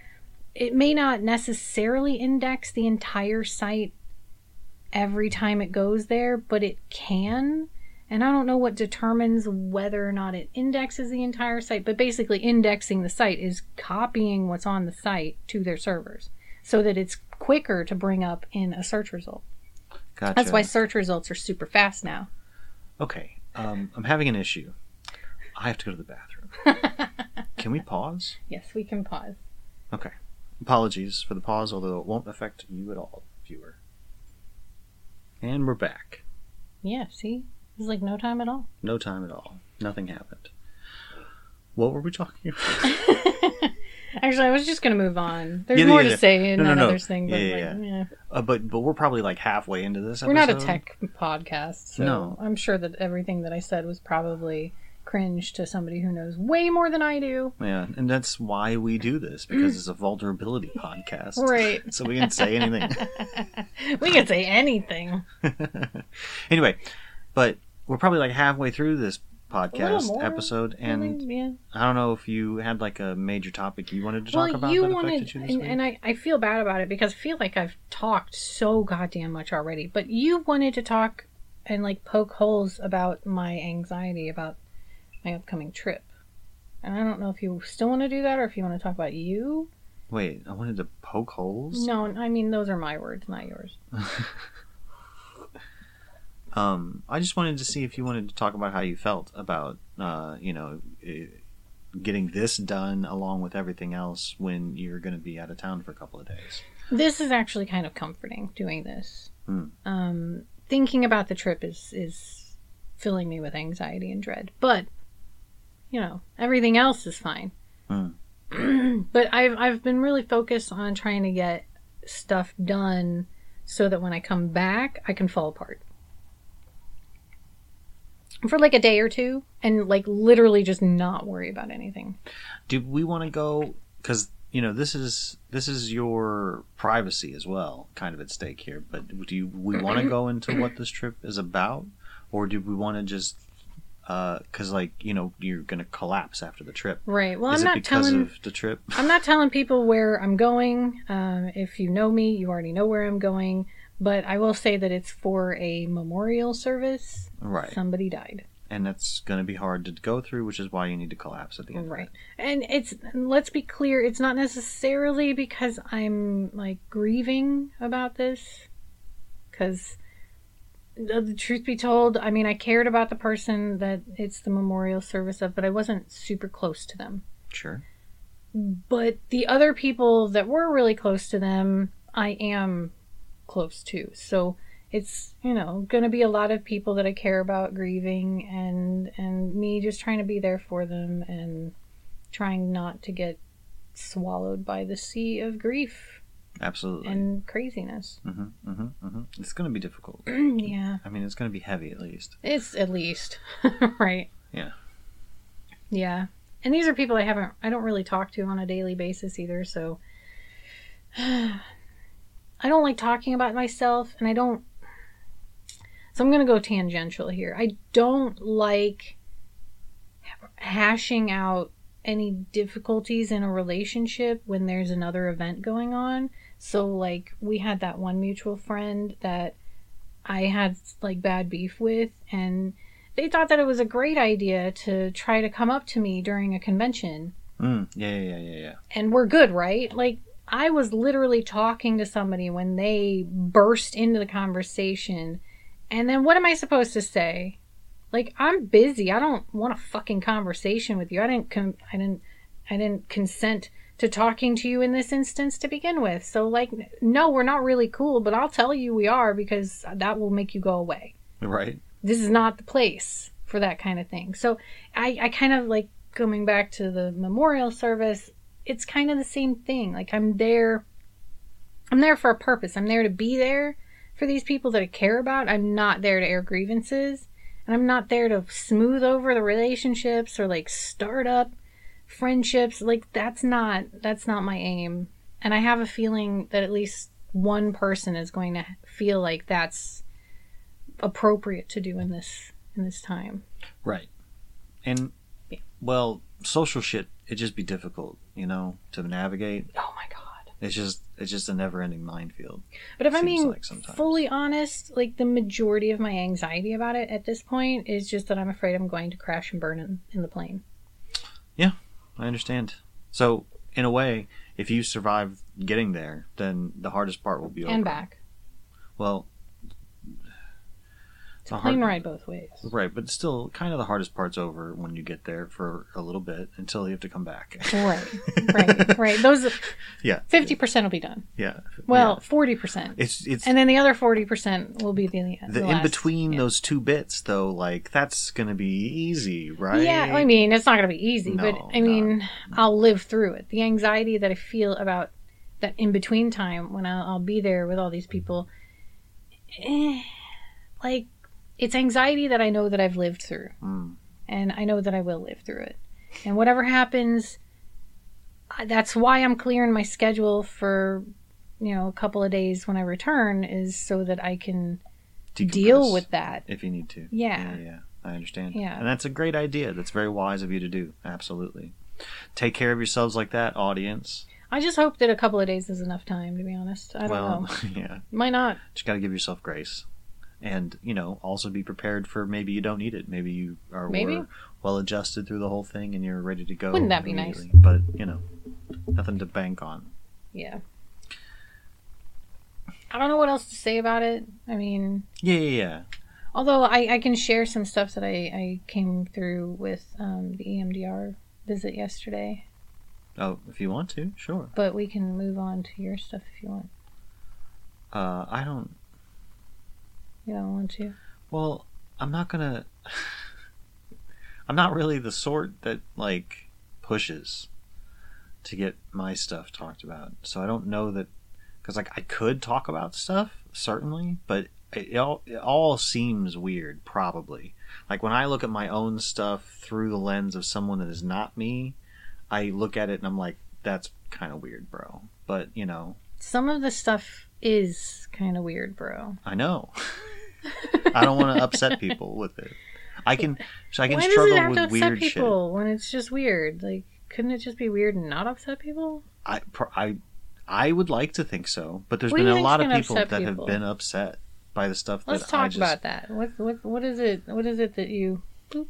Speaker 1: it may not necessarily index the entire site every time it goes there, but it can. And I don't know what determines whether or not it indexes the entire site, but basically indexing the site is copying what's on the site to their servers so that it's quicker to bring up in a search result.
Speaker 2: gotcha.
Speaker 1: That's why search results are super fast now.
Speaker 2: Okay, um, I'm having an issue. I have to go to the bathroom. Can we pause?
Speaker 1: Yes, we can pause.
Speaker 2: Okay. Apologies for the pause, although it won't affect you at all, viewer. And we're back.
Speaker 1: Yeah, see? It's like no time at all.
Speaker 2: No time at all. Nothing happened. What were we talking about?
Speaker 1: Actually, I was just going to move on. There's
Speaker 2: Yeah,
Speaker 1: more
Speaker 2: yeah,
Speaker 1: to
Speaker 2: yeah.
Speaker 1: say in
Speaker 2: No, no,
Speaker 1: that
Speaker 2: no.
Speaker 1: other thing, but
Speaker 2: Yeah, yeah,
Speaker 1: like, yeah.
Speaker 2: Uh, but but we're probably like halfway into this.
Speaker 1: We're not a tech podcast, so
Speaker 2: No.
Speaker 1: I'm sure that everything that I said was probably cringe to somebody who knows way more than I do.
Speaker 2: Yeah, and that's why we do this because it's a vulnerability podcast.
Speaker 1: Right.
Speaker 2: So we can say anything.
Speaker 1: we can say anything.
Speaker 2: anyway, but we're probably like halfway through this podcast
Speaker 1: more,
Speaker 2: episode, and
Speaker 1: Really, yeah.
Speaker 2: I don't know if you had like a major topic you wanted to talk
Speaker 1: Well,
Speaker 2: about
Speaker 1: you wanted,
Speaker 2: you
Speaker 1: and, and I, I feel bad about it because I feel like I've talked so goddamn much already. But you wanted to talk and like poke holes about my anxiety about my upcoming trip. And I don't know if you still want to do that or if you want to talk about you.
Speaker 2: Wait, I wanted to poke holes.
Speaker 1: No, I mean those are my words, not yours.
Speaker 2: Um, I just wanted to see if you wanted to talk about how you felt about, uh, you know, getting this done along with everything else when you're going to be out of town for a couple of days.
Speaker 1: This is actually kind of comforting doing this.
Speaker 2: Hmm.
Speaker 1: Um, thinking about the trip is is filling me with anxiety and dread. But you know, everything else is fine.
Speaker 2: Hmm.
Speaker 1: but I've I've been really focused on trying to get stuff done so that when I come back, I can fall apart. For like a day or two, and like literally just not worry about anything.
Speaker 2: Do we want to go? Because you know this is this is your privacy as well, kind of at stake here. But do you, we want to go into what this trip is about, or do we want to just? Because like you know you're going to collapse after the trip.
Speaker 1: Right. Well,
Speaker 2: is
Speaker 1: I'm not
Speaker 2: because
Speaker 1: telling.
Speaker 2: of the trip?
Speaker 1: I'm not telling people where I'm going. Um, if you know me, you already know where I'm going. But I will say that it's for a memorial service.
Speaker 2: Right.
Speaker 1: Somebody died.
Speaker 2: and that's going to be hard to go through, which is why you need to collapse at the end.
Speaker 1: Right. And it's, let's be clear, it's not necessarily because I'm like grieving about this. Because the, the truth be told, I mean, I cared about the person that it's the memorial service of, but I wasn't super close to them.
Speaker 2: Sure.
Speaker 1: But the other people that were really close to them, I am close to. So it's, you know, going to be a lot of people that I care about grieving and and me just trying to be there for them and trying not to get swallowed by the sea of grief
Speaker 2: Absolutely.
Speaker 1: and craziness.
Speaker 2: hmm hmm hmm It's going to be difficult.
Speaker 1: yeah.
Speaker 2: I mean, it's going to be heavy at least.
Speaker 1: It's at least right.
Speaker 2: Yeah.
Speaker 1: Yeah. And these are people I haven't I don't really talk to on a daily basis either, so I don't like talking about myself and I don't so I'm going to go tangential here. I don't like hashing out any difficulties in a relationship when there's another event going on. So like we had that one mutual friend that I had like bad beef with and they thought that it was a great idea to try to come up to me during a convention
Speaker 2: Mm, yeah, yeah, yeah, yeah, yeah.
Speaker 1: and we're good, right? Like I was literally talking to somebody when they burst into the conversation. And then what am I supposed to say? Like I'm busy. I don't want a fucking conversation with you. I didn't com- I didn't I didn't consent to talking to you in this instance to begin with. So like no, we're not really cool, but I'll tell you we are because that will make you go away
Speaker 2: Right.
Speaker 1: this is not the place for that kind of thing. So I, I kind of like coming back to the memorial service, it's kind of the same thing. Like I'm there I'm there for a purpose. I'm there to be there for these people that I care about. I'm not there to air grievances. And I'm not there to smooth over the relationships or like start up friendships. Like that's not that's not my aim. And I have a feeling that at least one person is going to feel like that's appropriate to do in this in this time.
Speaker 2: Right. And
Speaker 1: Yeah.
Speaker 2: well, social shit it just be difficult, you know, to navigate.
Speaker 1: Oh my god.
Speaker 2: It's just it's just a never-ending minefield.
Speaker 1: But if I'm being
Speaker 2: like
Speaker 1: fully honest, like the majority of my anxiety about it at this point is just that I'm afraid I'm going to crash and burn in, in the plane.
Speaker 2: Yeah, I understand. So, in a way, if you survive getting there, then the hardest part will be over.
Speaker 1: And back.
Speaker 2: Well,
Speaker 1: It's a plane
Speaker 2: hard-
Speaker 1: ride both ways.
Speaker 2: right, but still, kind of the hardest part's over when you get there for a little bit until you have to come back.
Speaker 1: Right. Right. right. Those
Speaker 2: yeah.
Speaker 1: fifty percent will be done.
Speaker 2: Yeah.
Speaker 1: Well,
Speaker 2: yeah.
Speaker 1: forty percent.
Speaker 2: it's it's
Speaker 1: And then the other forty percent will be the, the,
Speaker 2: the, in between
Speaker 1: yeah.
Speaker 2: those two bits though. Like that's gonna be easy, right?
Speaker 1: Yeah, I mean, it's not going to be easy, but I mean, I'll live through it. The anxiety that I feel about that in between time when I'll, I'll be there with all these people, eh, like, it's anxiety that I know that I've lived through,
Speaker 2: Mm.
Speaker 1: and I know that I will live through it. And whatever happens, that's why I'm clearing my schedule for, you know, a couple of days when I return, is so that I can deal with that.
Speaker 2: if you need to.
Speaker 1: Yeah.
Speaker 2: yeah, yeah. I understand.
Speaker 1: Yeah.
Speaker 2: and that's a great idea. That's very wise of you to do. Absolutely. Take care of yourselves like that, audience.
Speaker 1: I just hope that a couple of days is enough time, to be honest. I don't
Speaker 2: well,
Speaker 1: know.
Speaker 2: yeah.
Speaker 1: Might not.
Speaker 2: Just got to give yourself grace. And, you know, also be prepared for maybe you don't need it. Maybe you are
Speaker 1: Maybe.
Speaker 2: well adjusted through the whole thing and you're ready to go.
Speaker 1: Wouldn't that be nice?
Speaker 2: But, you know, nothing to bank on.
Speaker 1: Yeah. I don't know what else to say about it. I mean,
Speaker 2: Yeah, yeah, yeah.
Speaker 1: although I, I can share some stuff that I, I came through with um, the EMDR visit yesterday,
Speaker 2: Oh, if you want to, sure.
Speaker 1: but we can move on to your stuff if you want.
Speaker 2: Uh, I don't.
Speaker 1: You don't want to?
Speaker 2: Well, I'm not gonna. I'm not really the sort that like pushes to get my stuff talked about. So I don't know that because like I could talk about stuff certainly, but it, it all it all seems weird. Probably like when I look at my own stuff through the lens of someone that is not me, I look at it and I'm like, that's kind of weird, bro. But you know,
Speaker 1: Some of the stuff is kind of weird, bro.
Speaker 2: I know. I don't want to upset people with it. I can, so I can
Speaker 1: Why does it
Speaker 2: struggle
Speaker 1: have
Speaker 2: with
Speaker 1: to upset
Speaker 2: weird shit.
Speaker 1: people when it's just weird? Like, couldn't it just be weird and not upset people?
Speaker 2: I, I, I would like to think so, but there's
Speaker 1: What
Speaker 2: been a lot of people that
Speaker 1: upset
Speaker 2: have been upset by the stuff
Speaker 1: Let's
Speaker 2: that I
Speaker 1: talk
Speaker 2: just.
Speaker 1: about that. What what what is it? What is it that you boop,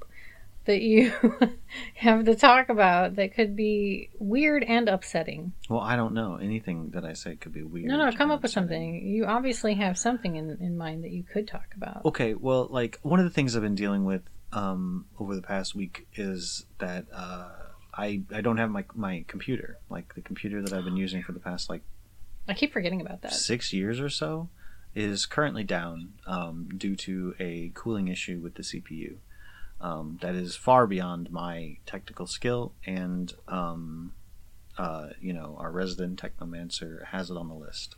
Speaker 1: that you have to talk about that could be weird and upsetting?
Speaker 2: Well, I don't know anything that I say could be weird.
Speaker 1: No, no, come up with something. You obviously have something in, in mind that you could talk about.
Speaker 2: Okay, well, like one of the things I've been dealing with um, over the past week is that uh, I I don't have my my computer, like the computer that I've been using for the past like
Speaker 1: I keep forgetting about that.
Speaker 2: six years or so is currently down um, due to a cooling issue with the CPU. Um, that is far beyond my technical skill, and um, uh, you know our resident technomancer has it on the list.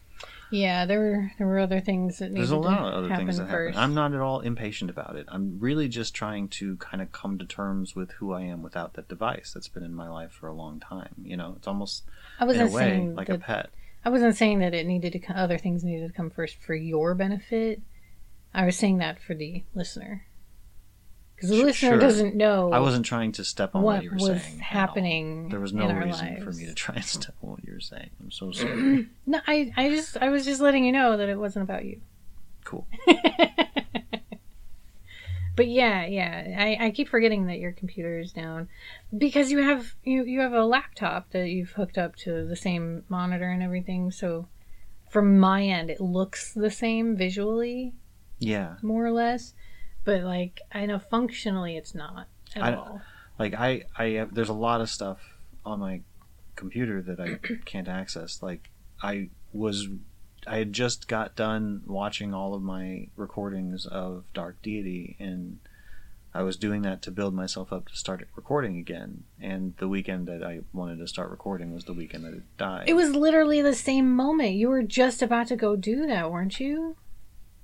Speaker 1: Yeah, there were there were other things that needed
Speaker 2: There's a lot
Speaker 1: to
Speaker 2: of other things that
Speaker 1: first.
Speaker 2: happen. I'm not at all impatient about it. I'm really just trying to kind of come to terms with who I am without that device that's been in my life for a long time. You know, it's almost
Speaker 1: I
Speaker 2: in a
Speaker 1: wasn't
Speaker 2: way like
Speaker 1: that,
Speaker 2: a pet.
Speaker 1: I wasn't saying that it needed to other things needed to come first for your benefit. I was saying that for the listener. Because the listener
Speaker 2: sure.
Speaker 1: doesn't know
Speaker 2: I wasn't trying to step on what,
Speaker 1: what
Speaker 2: you were
Speaker 1: was
Speaker 2: saying.
Speaker 1: happening.
Speaker 2: There was no
Speaker 1: in our
Speaker 2: reason
Speaker 1: lives.
Speaker 2: for me to try and step on what you were saying. I'm so sorry.
Speaker 1: No, I, I just, I was just letting you know that it wasn't about you.
Speaker 2: cool.
Speaker 1: But yeah, yeah, I, I keep forgetting that your computer is down because you have you you have a laptop that you've hooked up to the same monitor and everything. So from my end, it looks the same visually,
Speaker 2: Yeah.
Speaker 1: more or less. But like I know functionally, it's not at
Speaker 2: I-
Speaker 1: all.
Speaker 2: Like I, I have, there's a lot of stuff on my computer that I can't access. Like I was, I had just got done watching all of my recordings of Dark Deity, and I was doing that to build myself up to start recording again. And the weekend that I wanted to start recording was the weekend that it died.
Speaker 1: It was literally the same moment. You were just about to go do that, weren't you?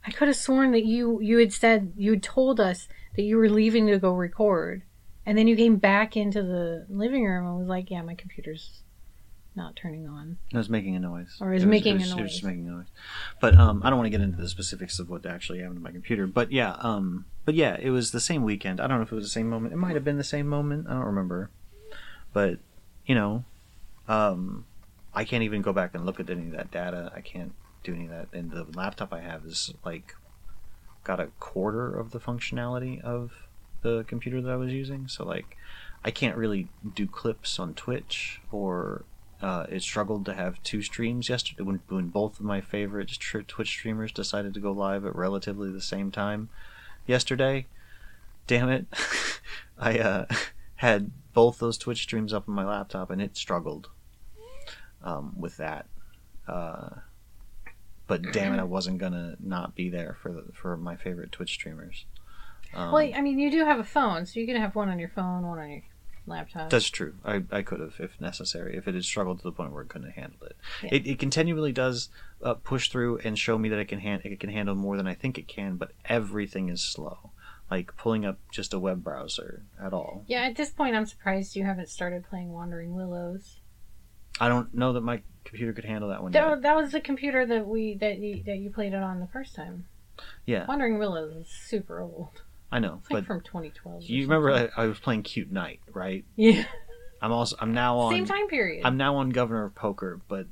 Speaker 1: I could have sworn that you you had said you had told us that you were leaving to go record, and then you came back into the living room and was like, "Yeah, my computer's not turning on."
Speaker 2: It was making a noise.
Speaker 1: Or is
Speaker 2: was-
Speaker 1: making
Speaker 2: it
Speaker 1: a
Speaker 2: was, It was
Speaker 1: noise.
Speaker 2: just making a noise. But um, I don't want to get into the specifics of what actually happened to my computer. But yeah, um, but yeah, it was the same weekend. I don't know if it was the same moment. It might have been the same moment. I don't remember. But you know, um, I can't even go back and look at any of that data. I can't do any of that. And the laptop I have is like got a quarter of the functionality of the computer that I was using. So like, I can't really do clips on Twitch or uh, it struggled to have two streams yesterday when, when both of my favorite Twitch streamers decided to go live at relatively the same time yesterday. Damn it. I uh, had both those Twitch streams up on my laptop and it struggled um, with that. Uh, but damn it, I wasn't gonna not be there for the, for my favorite Twitch streamers. Um,
Speaker 1: well, I mean, you do have a phone, so you can have one on your phone, one on your laptop.
Speaker 2: That's true. I, I could have, if necessary, if it had struggled to the point where it couldn't handle it.
Speaker 1: Yeah.
Speaker 2: It, it continually does uh, push through and show me that it can hand, it can handle more than I think it can, but everything is slow. Like pulling up just a web browser at all.
Speaker 1: yeah, at this point, I'm surprised you haven't started playing Wandering Willows.
Speaker 2: I don't know that my computer could handle that one
Speaker 1: That,
Speaker 2: yet.
Speaker 1: that was the computer that we that you, that you played it on the first time.
Speaker 2: Yeah,
Speaker 1: Wandering Willows is super old.
Speaker 2: I know,
Speaker 1: It's like
Speaker 2: but
Speaker 1: from 2012.
Speaker 2: you remember. I, I was playing Cute Knight, right?
Speaker 1: Yeah,
Speaker 2: I'm also I'm now on
Speaker 1: same time period.
Speaker 2: I'm now on Governor of Poker, but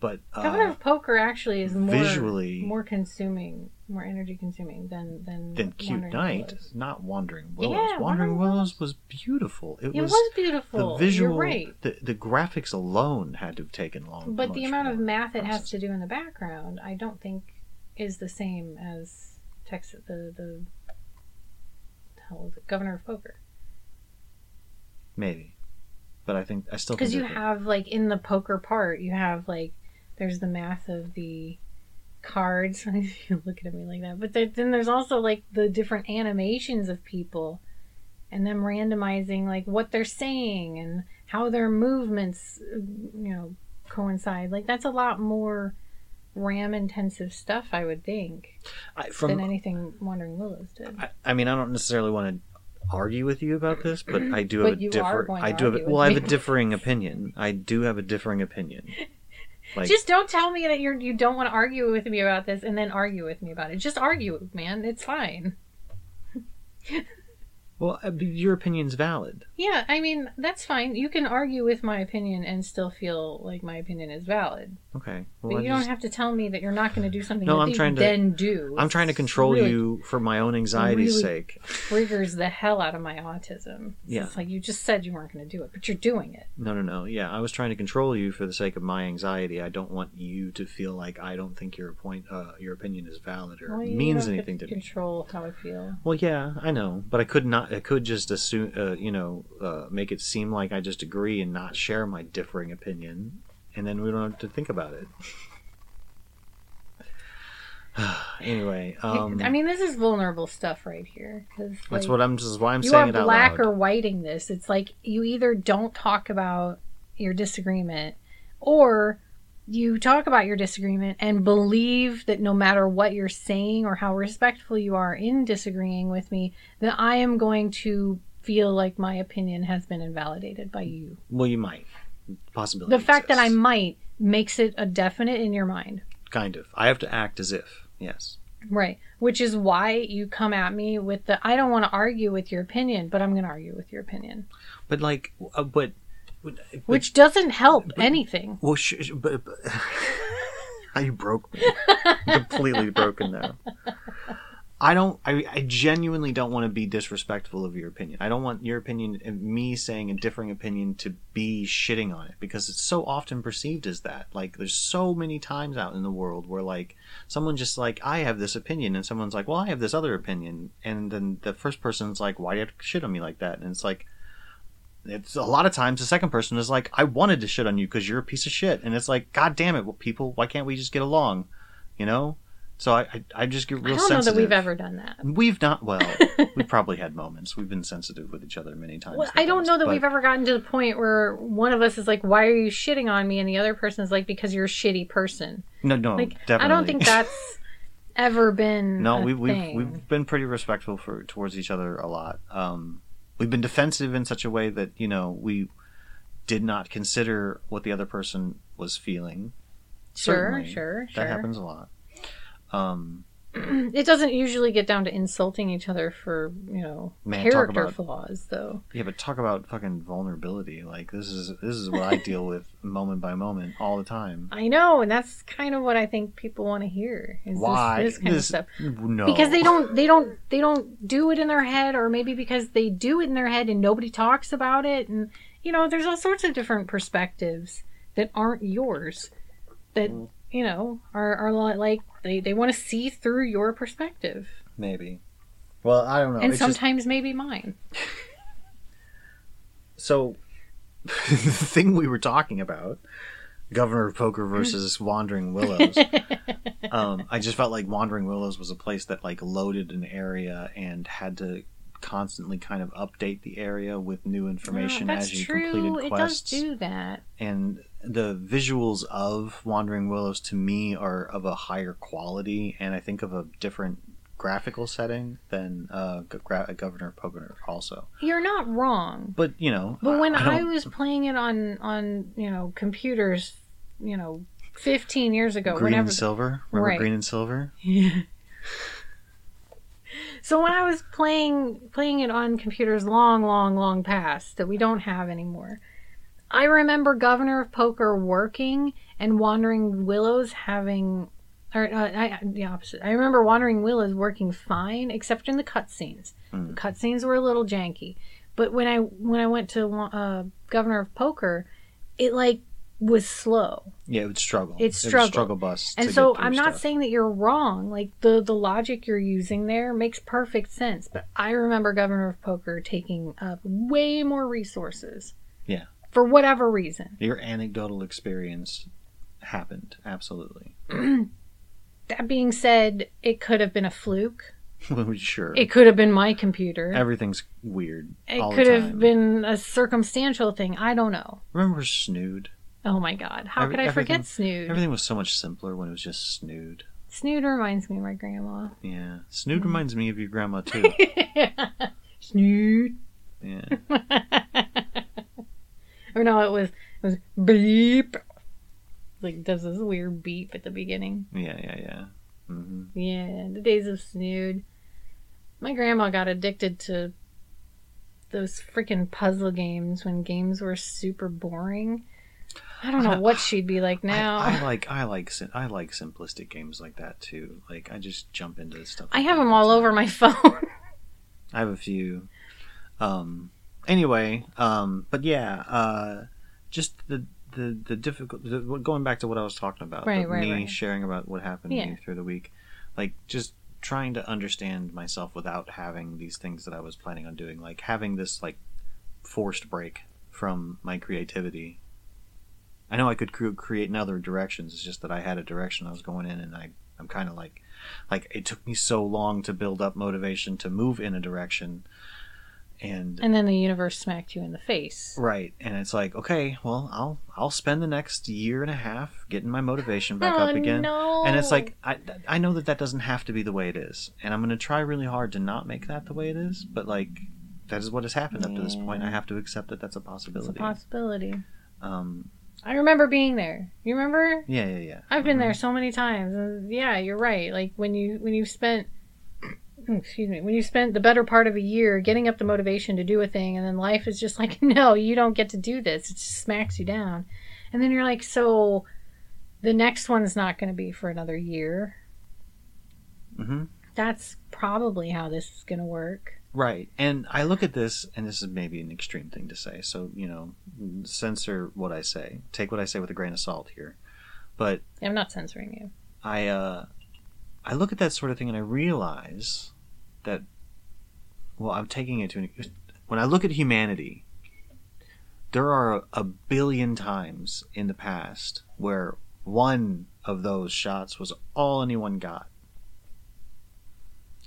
Speaker 2: but uh,
Speaker 1: Governor of Poker actually is more
Speaker 2: visually-
Speaker 1: more consuming, more energy consuming than than
Speaker 2: than Cute
Speaker 1: Wandering
Speaker 2: Knight,
Speaker 1: Willows.
Speaker 2: not Wandering Willows.
Speaker 1: Yeah,
Speaker 2: Wandering
Speaker 1: Wandering
Speaker 2: Willows
Speaker 1: Willows-
Speaker 2: was beautiful. It,
Speaker 1: It
Speaker 2: was,
Speaker 1: was, beautiful.
Speaker 2: the visual,
Speaker 1: You're right.
Speaker 2: the the graphics alone had to have taken long.
Speaker 1: But the amount of math it has to do in the background, I don't think is the same as Texas the the hell is it? Governor of Poker.
Speaker 2: maybe, but I think I still
Speaker 1: Because you have like in the poker part, you have like there's the math of the cards. You're looking at me like that, but there, then there's also like the different animations of people, and them randomizing like what they're saying and how their movements, you know, coincide. Like that's a lot more RAM intensive stuff, I would think,
Speaker 2: I, from
Speaker 1: than anything Wandering Willows did.
Speaker 2: I, I mean, I don't necessarily want to argue with you about this, but I do have
Speaker 1: But
Speaker 2: a different. I do have. A, well, I have a differing opinion. I do have a differing opinion. Like,
Speaker 1: Just don't tell me that you're you don't want to argue with me about this and then argue with me about it. Just argue, man. It's fine.
Speaker 2: well, uh, your opinion's valid.
Speaker 1: Yeah, I mean, that's fine. You can argue with my opinion and still feel like my opinion is valid.
Speaker 2: Okay.
Speaker 1: But
Speaker 2: Well, I
Speaker 1: you
Speaker 2: just-
Speaker 1: don't have to tell me that you're not going to do something
Speaker 2: No, I'm
Speaker 1: you
Speaker 2: trying to-
Speaker 1: then do.
Speaker 2: I'm trying to control
Speaker 1: really
Speaker 2: you for my own anxiety's
Speaker 1: really-
Speaker 2: sake.
Speaker 1: Triggers the hell out of my autism.
Speaker 2: Yeah.
Speaker 1: It's like you just said you weren't going to do it, but you're doing it.
Speaker 2: No, no, no. Yeah, I was trying to control you for the sake of my anxiety. I don't want you to feel like I don't think your point, uh, your opinion is valid or
Speaker 1: Well,
Speaker 2: means anything
Speaker 1: get
Speaker 2: to me.
Speaker 1: control how I feel.
Speaker 2: Well, yeah, I know, but I could not. I could just assume, uh, you know, uh, make it seem like I just agree and not share my differing opinion, and then we don't have to think about it. anyway, um,
Speaker 1: I mean, this is vulnerable stuff right here.
Speaker 2: that's what I'm. Is why I'm
Speaker 1: you
Speaker 2: saying
Speaker 1: are
Speaker 2: it out
Speaker 1: black
Speaker 2: loud.
Speaker 1: or whiting this. It's like you either don't talk about your disagreement or you talk about your disagreement and believe that no matter what you're saying or how respectful you are in disagreeing with me, that I am going to feel like my opinion has been invalidated by you.
Speaker 2: Well, you might. Possibility.
Speaker 1: The fact that I might makes it a definite in your mind.
Speaker 2: kind of. I have to act as if. Yes.
Speaker 1: Right. Which is why you come at me with the I don't want to argue with your opinion, but I'm going to argue with your opinion.
Speaker 2: But like, uh, but, Uh, but
Speaker 1: Which doesn't help anything.
Speaker 2: well, sh- sh- but, but you broke me, completely broken now. I don't. I, I genuinely don't want to be disrespectful of your opinion. I don't want your opinion and me saying a differing opinion to be shitting on it because it's so often perceived as that. Like, there's so many times out in the world where like someone just like I have this opinion and someone's like, well, I have this other opinion, and then the first person's like, why do you have to shit on me like that? And it's like. It's a lot of times the second person is like, I wanted to shit on you because you're a piece of shit, and it's like, God damn it, well, people, why can't we just get along, you know? So I, I, I just get real sensitive.
Speaker 1: I don't know
Speaker 2: sensitive.
Speaker 1: that we've ever done that.
Speaker 2: We've not. Well, we've probably had moments. We've been sensitive with each other many times.
Speaker 1: Well, I don't
Speaker 2: past,
Speaker 1: know that
Speaker 2: but-
Speaker 1: we've ever gotten to the point where one of us is like, "Why are you shitting on me?" and the other person is like, "Because you're a shitty person."
Speaker 2: No, no,
Speaker 1: Like,
Speaker 2: definitely.
Speaker 1: I don't think that's ever been
Speaker 2: no, we, we've we've been pretty respectful for towards each other a lot. Um, we've been defensive in such a way that you know we did not consider what the other person was feeling.
Speaker 1: sure,
Speaker 2: Certainly,
Speaker 1: sure,
Speaker 2: That
Speaker 1: sure.
Speaker 2: happens a lot. Um,
Speaker 1: It doesn't usually get down to insulting each other for you know
Speaker 2: Man,
Speaker 1: character
Speaker 2: about-
Speaker 1: flaws, though.
Speaker 2: yeah, but talk about fucking vulnerability. Like this is this is what I deal with moment by moment all the time.
Speaker 1: I know, and that's kind of what I think people want to hear. Is
Speaker 2: Why
Speaker 1: This, this kind
Speaker 2: This-
Speaker 1: of stuff.
Speaker 2: No,
Speaker 1: Because they don't, they don't, they don't do it in their head, or maybe because they do it in their head and nobody talks about it, and you know, there's all sorts of different perspectives that aren't yours, that
Speaker 2: Mm.
Speaker 1: you know are are li- like they they want to see through your perspective,
Speaker 2: maybe. Well, I don't know.
Speaker 1: and
Speaker 2: It's just-
Speaker 1: sometimes maybe mine.
Speaker 2: So, the thing we were talking about, Governor of Poker versus Wandering Willows. um, I just felt like Wandering Willows was a place that like loaded an area and had to constantly kind of update the area with new information
Speaker 1: that's
Speaker 2: as you
Speaker 1: true.
Speaker 2: completed
Speaker 1: It
Speaker 2: quests.
Speaker 1: does do that.
Speaker 2: and the visuals of Wandering Willows to me are of a higher quality, and I think of a different graphical setting than uh, Gra- Governor Poker also.
Speaker 1: You're not wrong.
Speaker 2: But you know,
Speaker 1: But when I,
Speaker 2: don't-
Speaker 1: was playing it on on you know computers, you know, 15 years ago,
Speaker 2: green
Speaker 1: whenever
Speaker 2: and silver. Remember
Speaker 1: Right.
Speaker 2: green and silver?
Speaker 1: Yeah. So when I was playing playing it on computers long, long, long past that we don't have anymore, I remember Governor of Poker working and Wandering Willows having, or uh, I, the opposite. I remember Wandering Willows working fine, except in the cutscenes.
Speaker 2: Mm.
Speaker 1: The cutscenes were a little janky, but when I when I went to uh, Governor of Poker, it like was slow.
Speaker 2: Yeah, it would struggle.
Speaker 1: It struggled.
Speaker 2: struggle bus.
Speaker 1: And so I'm not
Speaker 2: stuff.
Speaker 1: saying that you're wrong. Like the the logic you're using there makes perfect sense. But I remember Governor of Poker taking up way more resources.
Speaker 2: Yeah.
Speaker 1: For whatever reason.
Speaker 2: your anecdotal experience happened absolutely.
Speaker 1: That being said, it could have been a fluke.
Speaker 2: sure,
Speaker 1: It could have been my computer.
Speaker 2: everything's weird.
Speaker 1: it
Speaker 2: all the
Speaker 1: could have been a circumstantial thing. I don't know.
Speaker 2: Remember Snood?
Speaker 1: Oh my god. How
Speaker 2: Every-
Speaker 1: could I forget Snood?
Speaker 2: Everything was so much simpler when it was just Snood.
Speaker 1: Snood reminds me of my grandma.
Speaker 2: Yeah, Snood
Speaker 1: Mm.
Speaker 2: reminds me of your grandma too.
Speaker 1: Snood.
Speaker 2: Yeah,
Speaker 1: Or no, it was it was beep. Like does this weird beep at the beginning.
Speaker 2: yeah, yeah, yeah. hmm
Speaker 1: Yeah, the days of Snood. My grandma got addicted to those freaking puzzle games when games were super boring. I don't know what she'd be like now.
Speaker 2: I, I like I like I like simplistic games like that too. Like I just jump into stuff.
Speaker 1: I have them all over my phone.
Speaker 2: I have a few. Um. Anyway. Um. But yeah. Uh. Just the the the difficult. The, going back to what I was talking about.
Speaker 1: Right, right,
Speaker 2: me
Speaker 1: right.
Speaker 2: sharing about what happened to
Speaker 1: Yeah.
Speaker 2: me through the week. Like just trying to understand myself without having these things that I was planning on doing. Like having this like forced break from my creativity. I know I could cre- create in other directions. It's just that I had a direction I was going in, and I I'm kind of like like it took me so long to build up motivation to move in a direction and
Speaker 1: and then the universe smacked you in the face.
Speaker 2: right and it's like okay well i'll i'll spend the next year and a half getting my motivation back
Speaker 1: oh,
Speaker 2: up again
Speaker 1: No.
Speaker 2: and it's like I, I know that that doesn't have to be the way it is and i'm going to try really hard to not make that the way it is but like that is what has happened up to this point i have to accept that that's a
Speaker 1: it's a
Speaker 2: possibility
Speaker 1: possibility.
Speaker 2: um,
Speaker 1: I remember being there. You remember?
Speaker 2: Yeah, yeah, yeah.
Speaker 1: I've been
Speaker 2: Mhm.
Speaker 1: there so many times. and Yeah, you're right. Like when you when you've spent excuse me, when you spent the better part of a year getting up the motivation to do a thing and then life is just like, no, you don't get to do this. It just smacks you down. And then you're like, so the next one's not going to be for another year.
Speaker 2: Mhm.
Speaker 1: That's probably how this is going to work.
Speaker 2: Right. And I look at this, and this is maybe an extreme thing to say, so, you know, censor what I say. Take what I say with a grain of salt here. But
Speaker 1: I'm not censoring you.
Speaker 2: I, uh, I look at that sort of thing and I realize that, well, I'm taking it to an, when I look at humanity, there are a billion times in the past where one of those shots was all anyone got.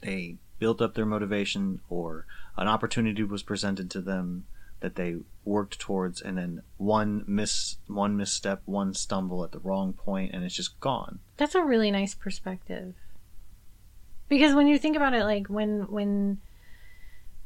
Speaker 2: They built up their motivation, or an opportunity was presented to them that they worked towards, and then one miss, one misstep, one stumble at the wrong point, and it's just gone.
Speaker 1: That's a really nice perspective. Because when you think about it, like when when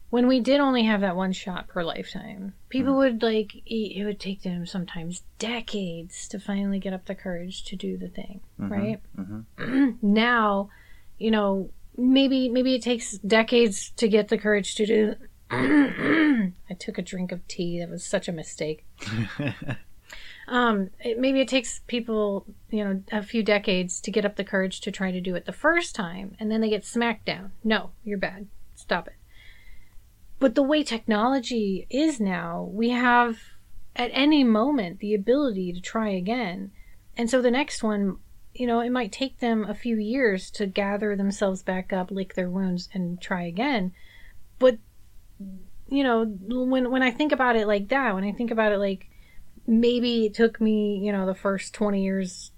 Speaker 1: when we did only have that one shot per lifetime, people would like it would take them sometimes decades to finally get up the courage to do the thing, right?
Speaker 2: hmm
Speaker 1: now, you know, maybe maybe it takes decades to get the courage to do. I took a drink of tea. That was such a mistake. um, it, maybe it takes people, you know, a few decades to get up the courage to try to do it the first time, and then they get smacked down. No, you're bad. Stop it. But the way technology is now, we have at any moment the ability to try again. And so the next one, you know, it might take them a few years to gather themselves back up, lick their wounds, and try again. But you know, when when I think about it like that, when I think about it like maybe it took me, you know, the first 20 years,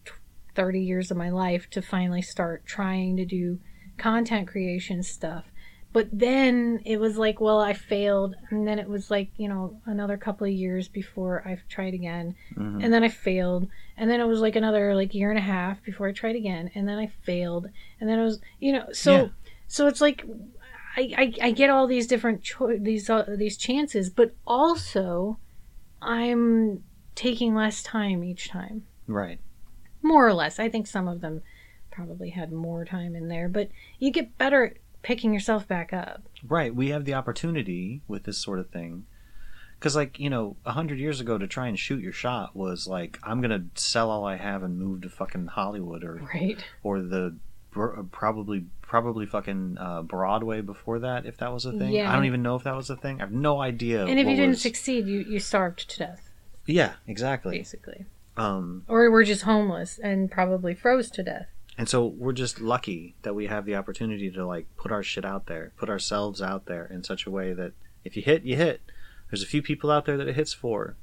Speaker 1: 30 years of my life to finally start trying to do content creation stuff. But then it was like, well, I failed. And then it was like, you know, another couple of years before I tried again.
Speaker 2: Mhm.
Speaker 1: And then I failed. And then it was like another like year and a half before I tried again. And then I failed. And then it was, you know, so
Speaker 2: Yeah.
Speaker 1: so it's like I, I, I get all these different cho- these uh, these chances, but also I'm taking less time each time,
Speaker 2: Right.
Speaker 1: more or less. I think some of them probably had more time in there, but you get better at picking yourself back up.
Speaker 2: Right. We have the opportunity with this sort of thing. Because, like, you know, a hundred years ago to try and shoot your shot was like, I'm going to sell all I have and move to fucking Hollywood or,
Speaker 1: Right.
Speaker 2: or the probably probably fucking uh, Broadway before that, if that was a thing.
Speaker 1: Yeah.
Speaker 2: I don't even know if that was a thing. I have no idea.
Speaker 1: And if you didn't
Speaker 2: was-
Speaker 1: succeed, you, you starved to death,
Speaker 2: Yeah, exactly.
Speaker 1: basically.
Speaker 2: Um,
Speaker 1: Or we're just homeless and probably froze to death.
Speaker 2: And so we're just lucky that we have the opportunity to like put our shit out there, put ourselves out there in such a way that if you hit, you hit. There's a few people out there that it hits for.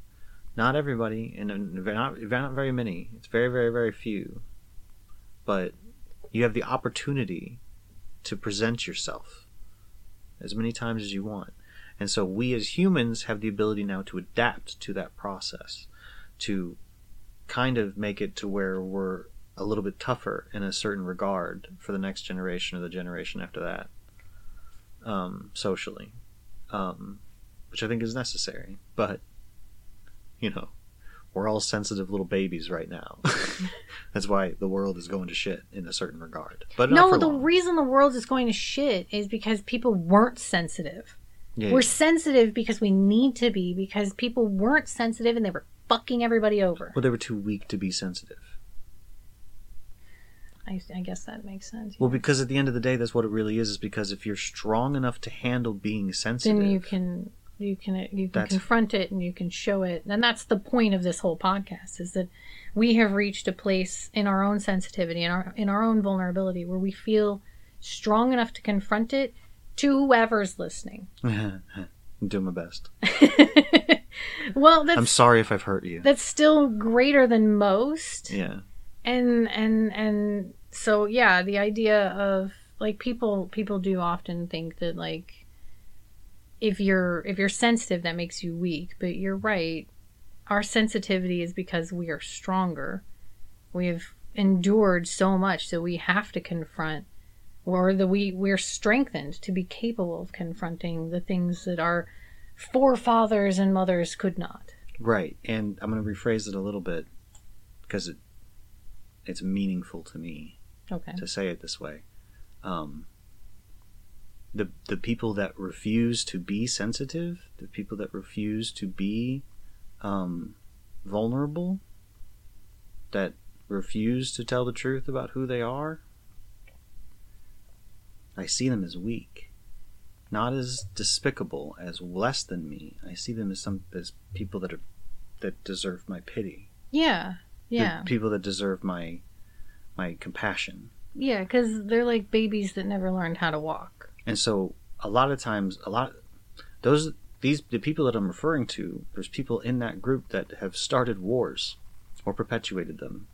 Speaker 2: Not everybody, and not, not very many. It's very, very, very few. But you have the opportunity to present yourself as many times as you want. And so we as humans have the ability now to adapt to that process, to kind of make it to where we're a little bit tougher in a certain regard for the next generation or the generation after that, um, socially, um, which I think is necessary. But you know, we're all sensitive little babies right now. That's why the world is going to shit in a certain regard. But
Speaker 1: No, the
Speaker 2: long.
Speaker 1: reason the world is going to shit is because people weren't sensitive.
Speaker 2: Yeah,
Speaker 1: We're sensitive because we need to be, because people weren't sensitive and they were fucking everybody over.
Speaker 2: well, they were too weak to be sensitive.
Speaker 1: I, I guess that makes sense.
Speaker 2: Well, because at the end of the day, that's what it really is. Is because if you're strong enough to handle being sensitive,
Speaker 1: then you can you can you can
Speaker 2: That's-
Speaker 1: confront it and you can show it and that's the point of this whole podcast is that we have reached a place in our own sensitivity in our in our own vulnerability where we feel strong enough to confront it to whoever's listening
Speaker 2: I'm my best.
Speaker 1: well that's
Speaker 2: I'm sorry if I've hurt you.
Speaker 1: that's still greater than most
Speaker 2: Yeah.
Speaker 1: and and and so yeah the idea of like people people do often think that like if you're if you're sensitive that makes you weak. But you're right. Our sensitivity is because we are stronger. We've endured so much that we have to confront or that we we're strengthened to be capable of confronting the things that our forefathers and mothers could not.
Speaker 2: Right, and I'm going to rephrase it a little bit because it it's meaningful to me
Speaker 1: Okay.
Speaker 2: to say it this way. Um, the the people that refuse to be sensitive, the people that refuse to be um, vulnerable, that refuse to tell the truth about who they are, I see them as weak, not as despicable, as less than me. I see them as some as people that are that deserve my pity.
Speaker 1: Yeah.
Speaker 2: The
Speaker 1: Yeah.
Speaker 2: people that deserve my my compassion.
Speaker 1: Yeah, because they're like babies that never learned how to walk.
Speaker 2: And so a lot of times a lot those these the people that I'm referring to, there's people in that group that have started wars or perpetuated them.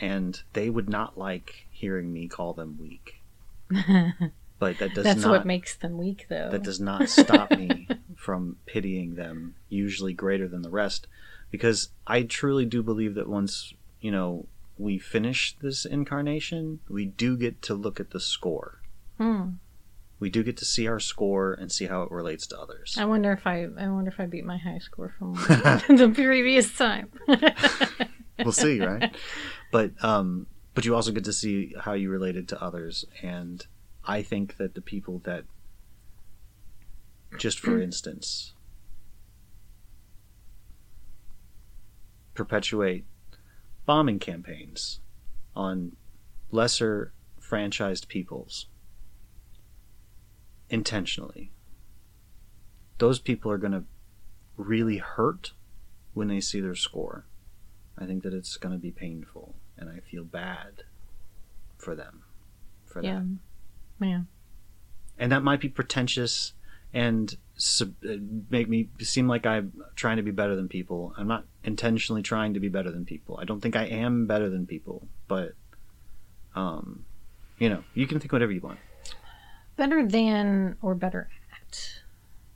Speaker 2: And they would not like hearing me call them weak. But that does
Speaker 1: That's
Speaker 2: not
Speaker 1: what makes them weak, though.
Speaker 2: that does not stop me from pitying them usually greater than the rest because I truly do believe that once, you know, we finish this incarnation, we do get to look at the score.
Speaker 1: Hmm.
Speaker 2: We do get to see our score and see how it relates to others.
Speaker 1: I wonder if I. I wonder if I beat my high score from the previous time.
Speaker 2: we'll see, right? But um but you also get to see how you related to others and I think that the people that just for instance perpetuate bombing campaigns on lesser franchised peoples intentionally those people are going to really hurt when they see their score I think that it's going to be painful, and I feel bad for them. For
Speaker 1: yeah.
Speaker 2: that,
Speaker 1: Yeah.
Speaker 2: and that might be pretentious and sub- uh, make me seem like I'm trying to be better than people. I'm not intentionally trying to be better than people. I don't think I am better than people, but um, you know, you can think whatever you want.
Speaker 1: Better than or better at.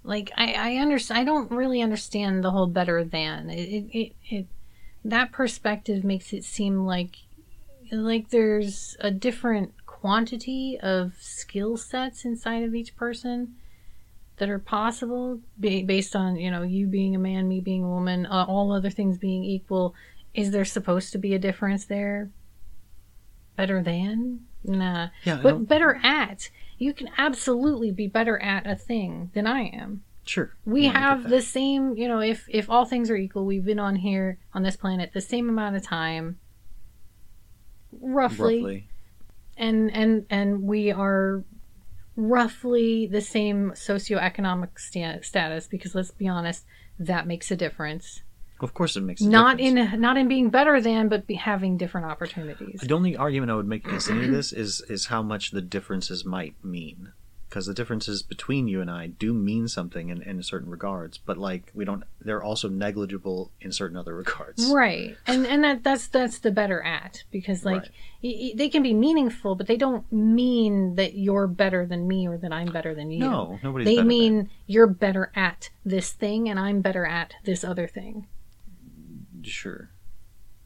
Speaker 1: Like I, I understand. I don't really understand the whole better than. It, it, it, it that perspective makes it seem like like there's a different quantity of skill sets inside of each person that are possible ba- based on you know you being a man me being a woman uh, all other things being equal is there supposed to be a difference there? Better than? Nah.
Speaker 2: Yeah,
Speaker 1: but better at. You can absolutely be better at a thing than i am.
Speaker 2: Sure.
Speaker 1: we
Speaker 2: Yeah,
Speaker 1: have the same you know if if all things are equal we've been on here on this planet the same amount of time roughly,
Speaker 2: roughly.
Speaker 1: and and and we are roughly the same socioeconomic sta- status because let's be honest that makes a difference
Speaker 2: Of course, it makes a
Speaker 1: not
Speaker 2: difference.
Speaker 1: in not in being better than but be having different opportunities
Speaker 2: The only argument I would make against any of this is is how much the differences might mean. Because the differences between you and I do mean something in, in certain regards, but like we don't, they're also negligible in certain other regards.
Speaker 1: right and and that that's that's the better at because like
Speaker 2: Right.
Speaker 1: they can be meaningful but they don't mean that you're better than me or that i'm better than you
Speaker 2: No, nobody's
Speaker 1: they mean you're better at this thing and i'm better at this other thing
Speaker 2: sure.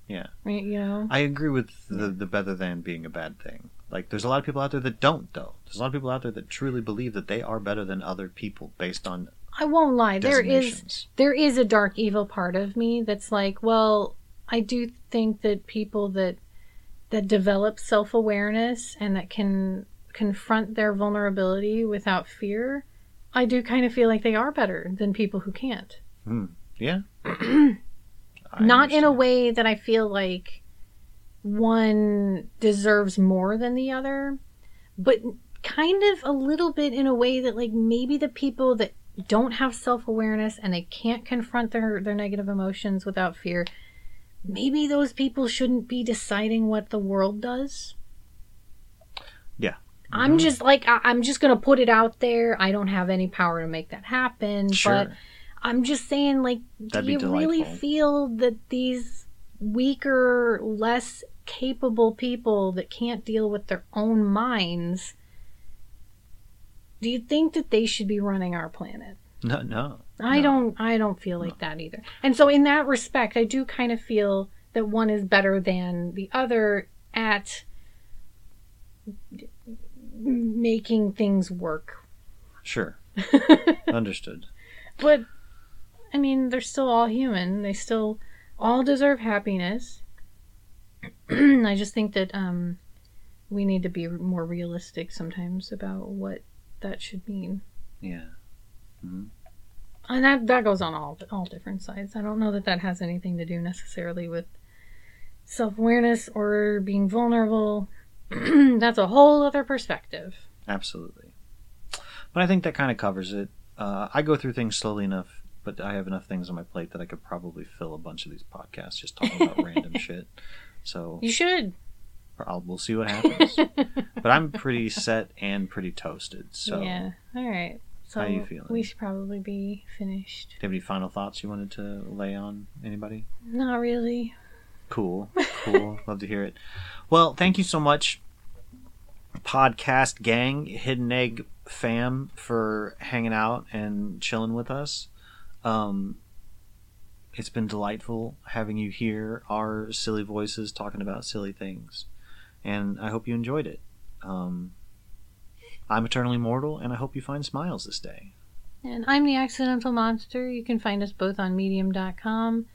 Speaker 2: Yeah,
Speaker 1: right you know
Speaker 2: I agree with the the better than being a bad thing. Like, there's a lot of people out there that don't, though. There's a lot of people out there that truly believe that they are better than other people based on
Speaker 1: i won't lie. There is there is a dark evil part of me that's like well i do think that people that that develop self-awareness and that can confront their vulnerability without fear i do kind of feel like they are better than people who can't. Hmm.
Speaker 2: Yeah. I
Speaker 1: not in a way that i feel like one deserves more than the other but kind of a little bit in a way that like maybe the people that don't have self-awareness and they can't confront their their negative emotions without fear maybe those people shouldn't be deciding what the world does
Speaker 2: Yeah.
Speaker 1: i'm mm-hmm. just like I, i'm just gonna put it out there i don't have any power to make that happen
Speaker 2: Sure.
Speaker 1: but i'm just saying like
Speaker 2: That'd
Speaker 1: do you really feel that these weaker less capable people that can't deal with their own minds do you think that they should be running our planet
Speaker 2: No, no.
Speaker 1: I
Speaker 2: no.
Speaker 1: don't I don't feel like that either. And so in that respect, I do kind of feel that one is better than the other at making things work.
Speaker 2: Sure. Understood.
Speaker 1: But I mean, they're still all human. They still all deserve happiness. I just think that um, we need to be more realistic sometimes about what that should mean.
Speaker 2: Yeah. hmm
Speaker 1: And that that goes on all all different sides. I don't know that that has anything to do necessarily with self awareness or being vulnerable. That's a whole other perspective.
Speaker 2: Absolutely. But I think that kind of covers it. Uh, I go through things slowly enough, but I have enough things on my plate that I could probably fill a bunch of these podcasts just talking about random shit. So
Speaker 1: You should.
Speaker 2: I'll, we'll see what happens. but I'm pretty set and pretty toasted. So,
Speaker 1: yeah. All right. So
Speaker 2: How you feeling?
Speaker 1: we should probably be finished.
Speaker 2: do you have any final thoughts you wanted to lay on anybody?
Speaker 1: Not really.
Speaker 2: Cool. Cool. Love to hear it. Well, thank you so much, podcast gang, Hidden Egg fam, for hanging out and chilling with us. Um, it's been delightful having you hear our silly voices talking about silly things, and I hope you enjoyed it. Um, I'm eternally mortal, and I hope you find smiles this day.
Speaker 1: And I'm the Accidental Monster. You can find us both on medium.com.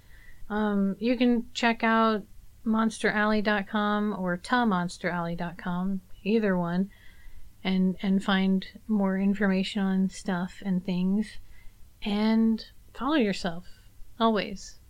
Speaker 1: Um, you can check out monsteralley.com or tamonsteralley.com, either one, and and find more information on stuff and things. And follow yourself always.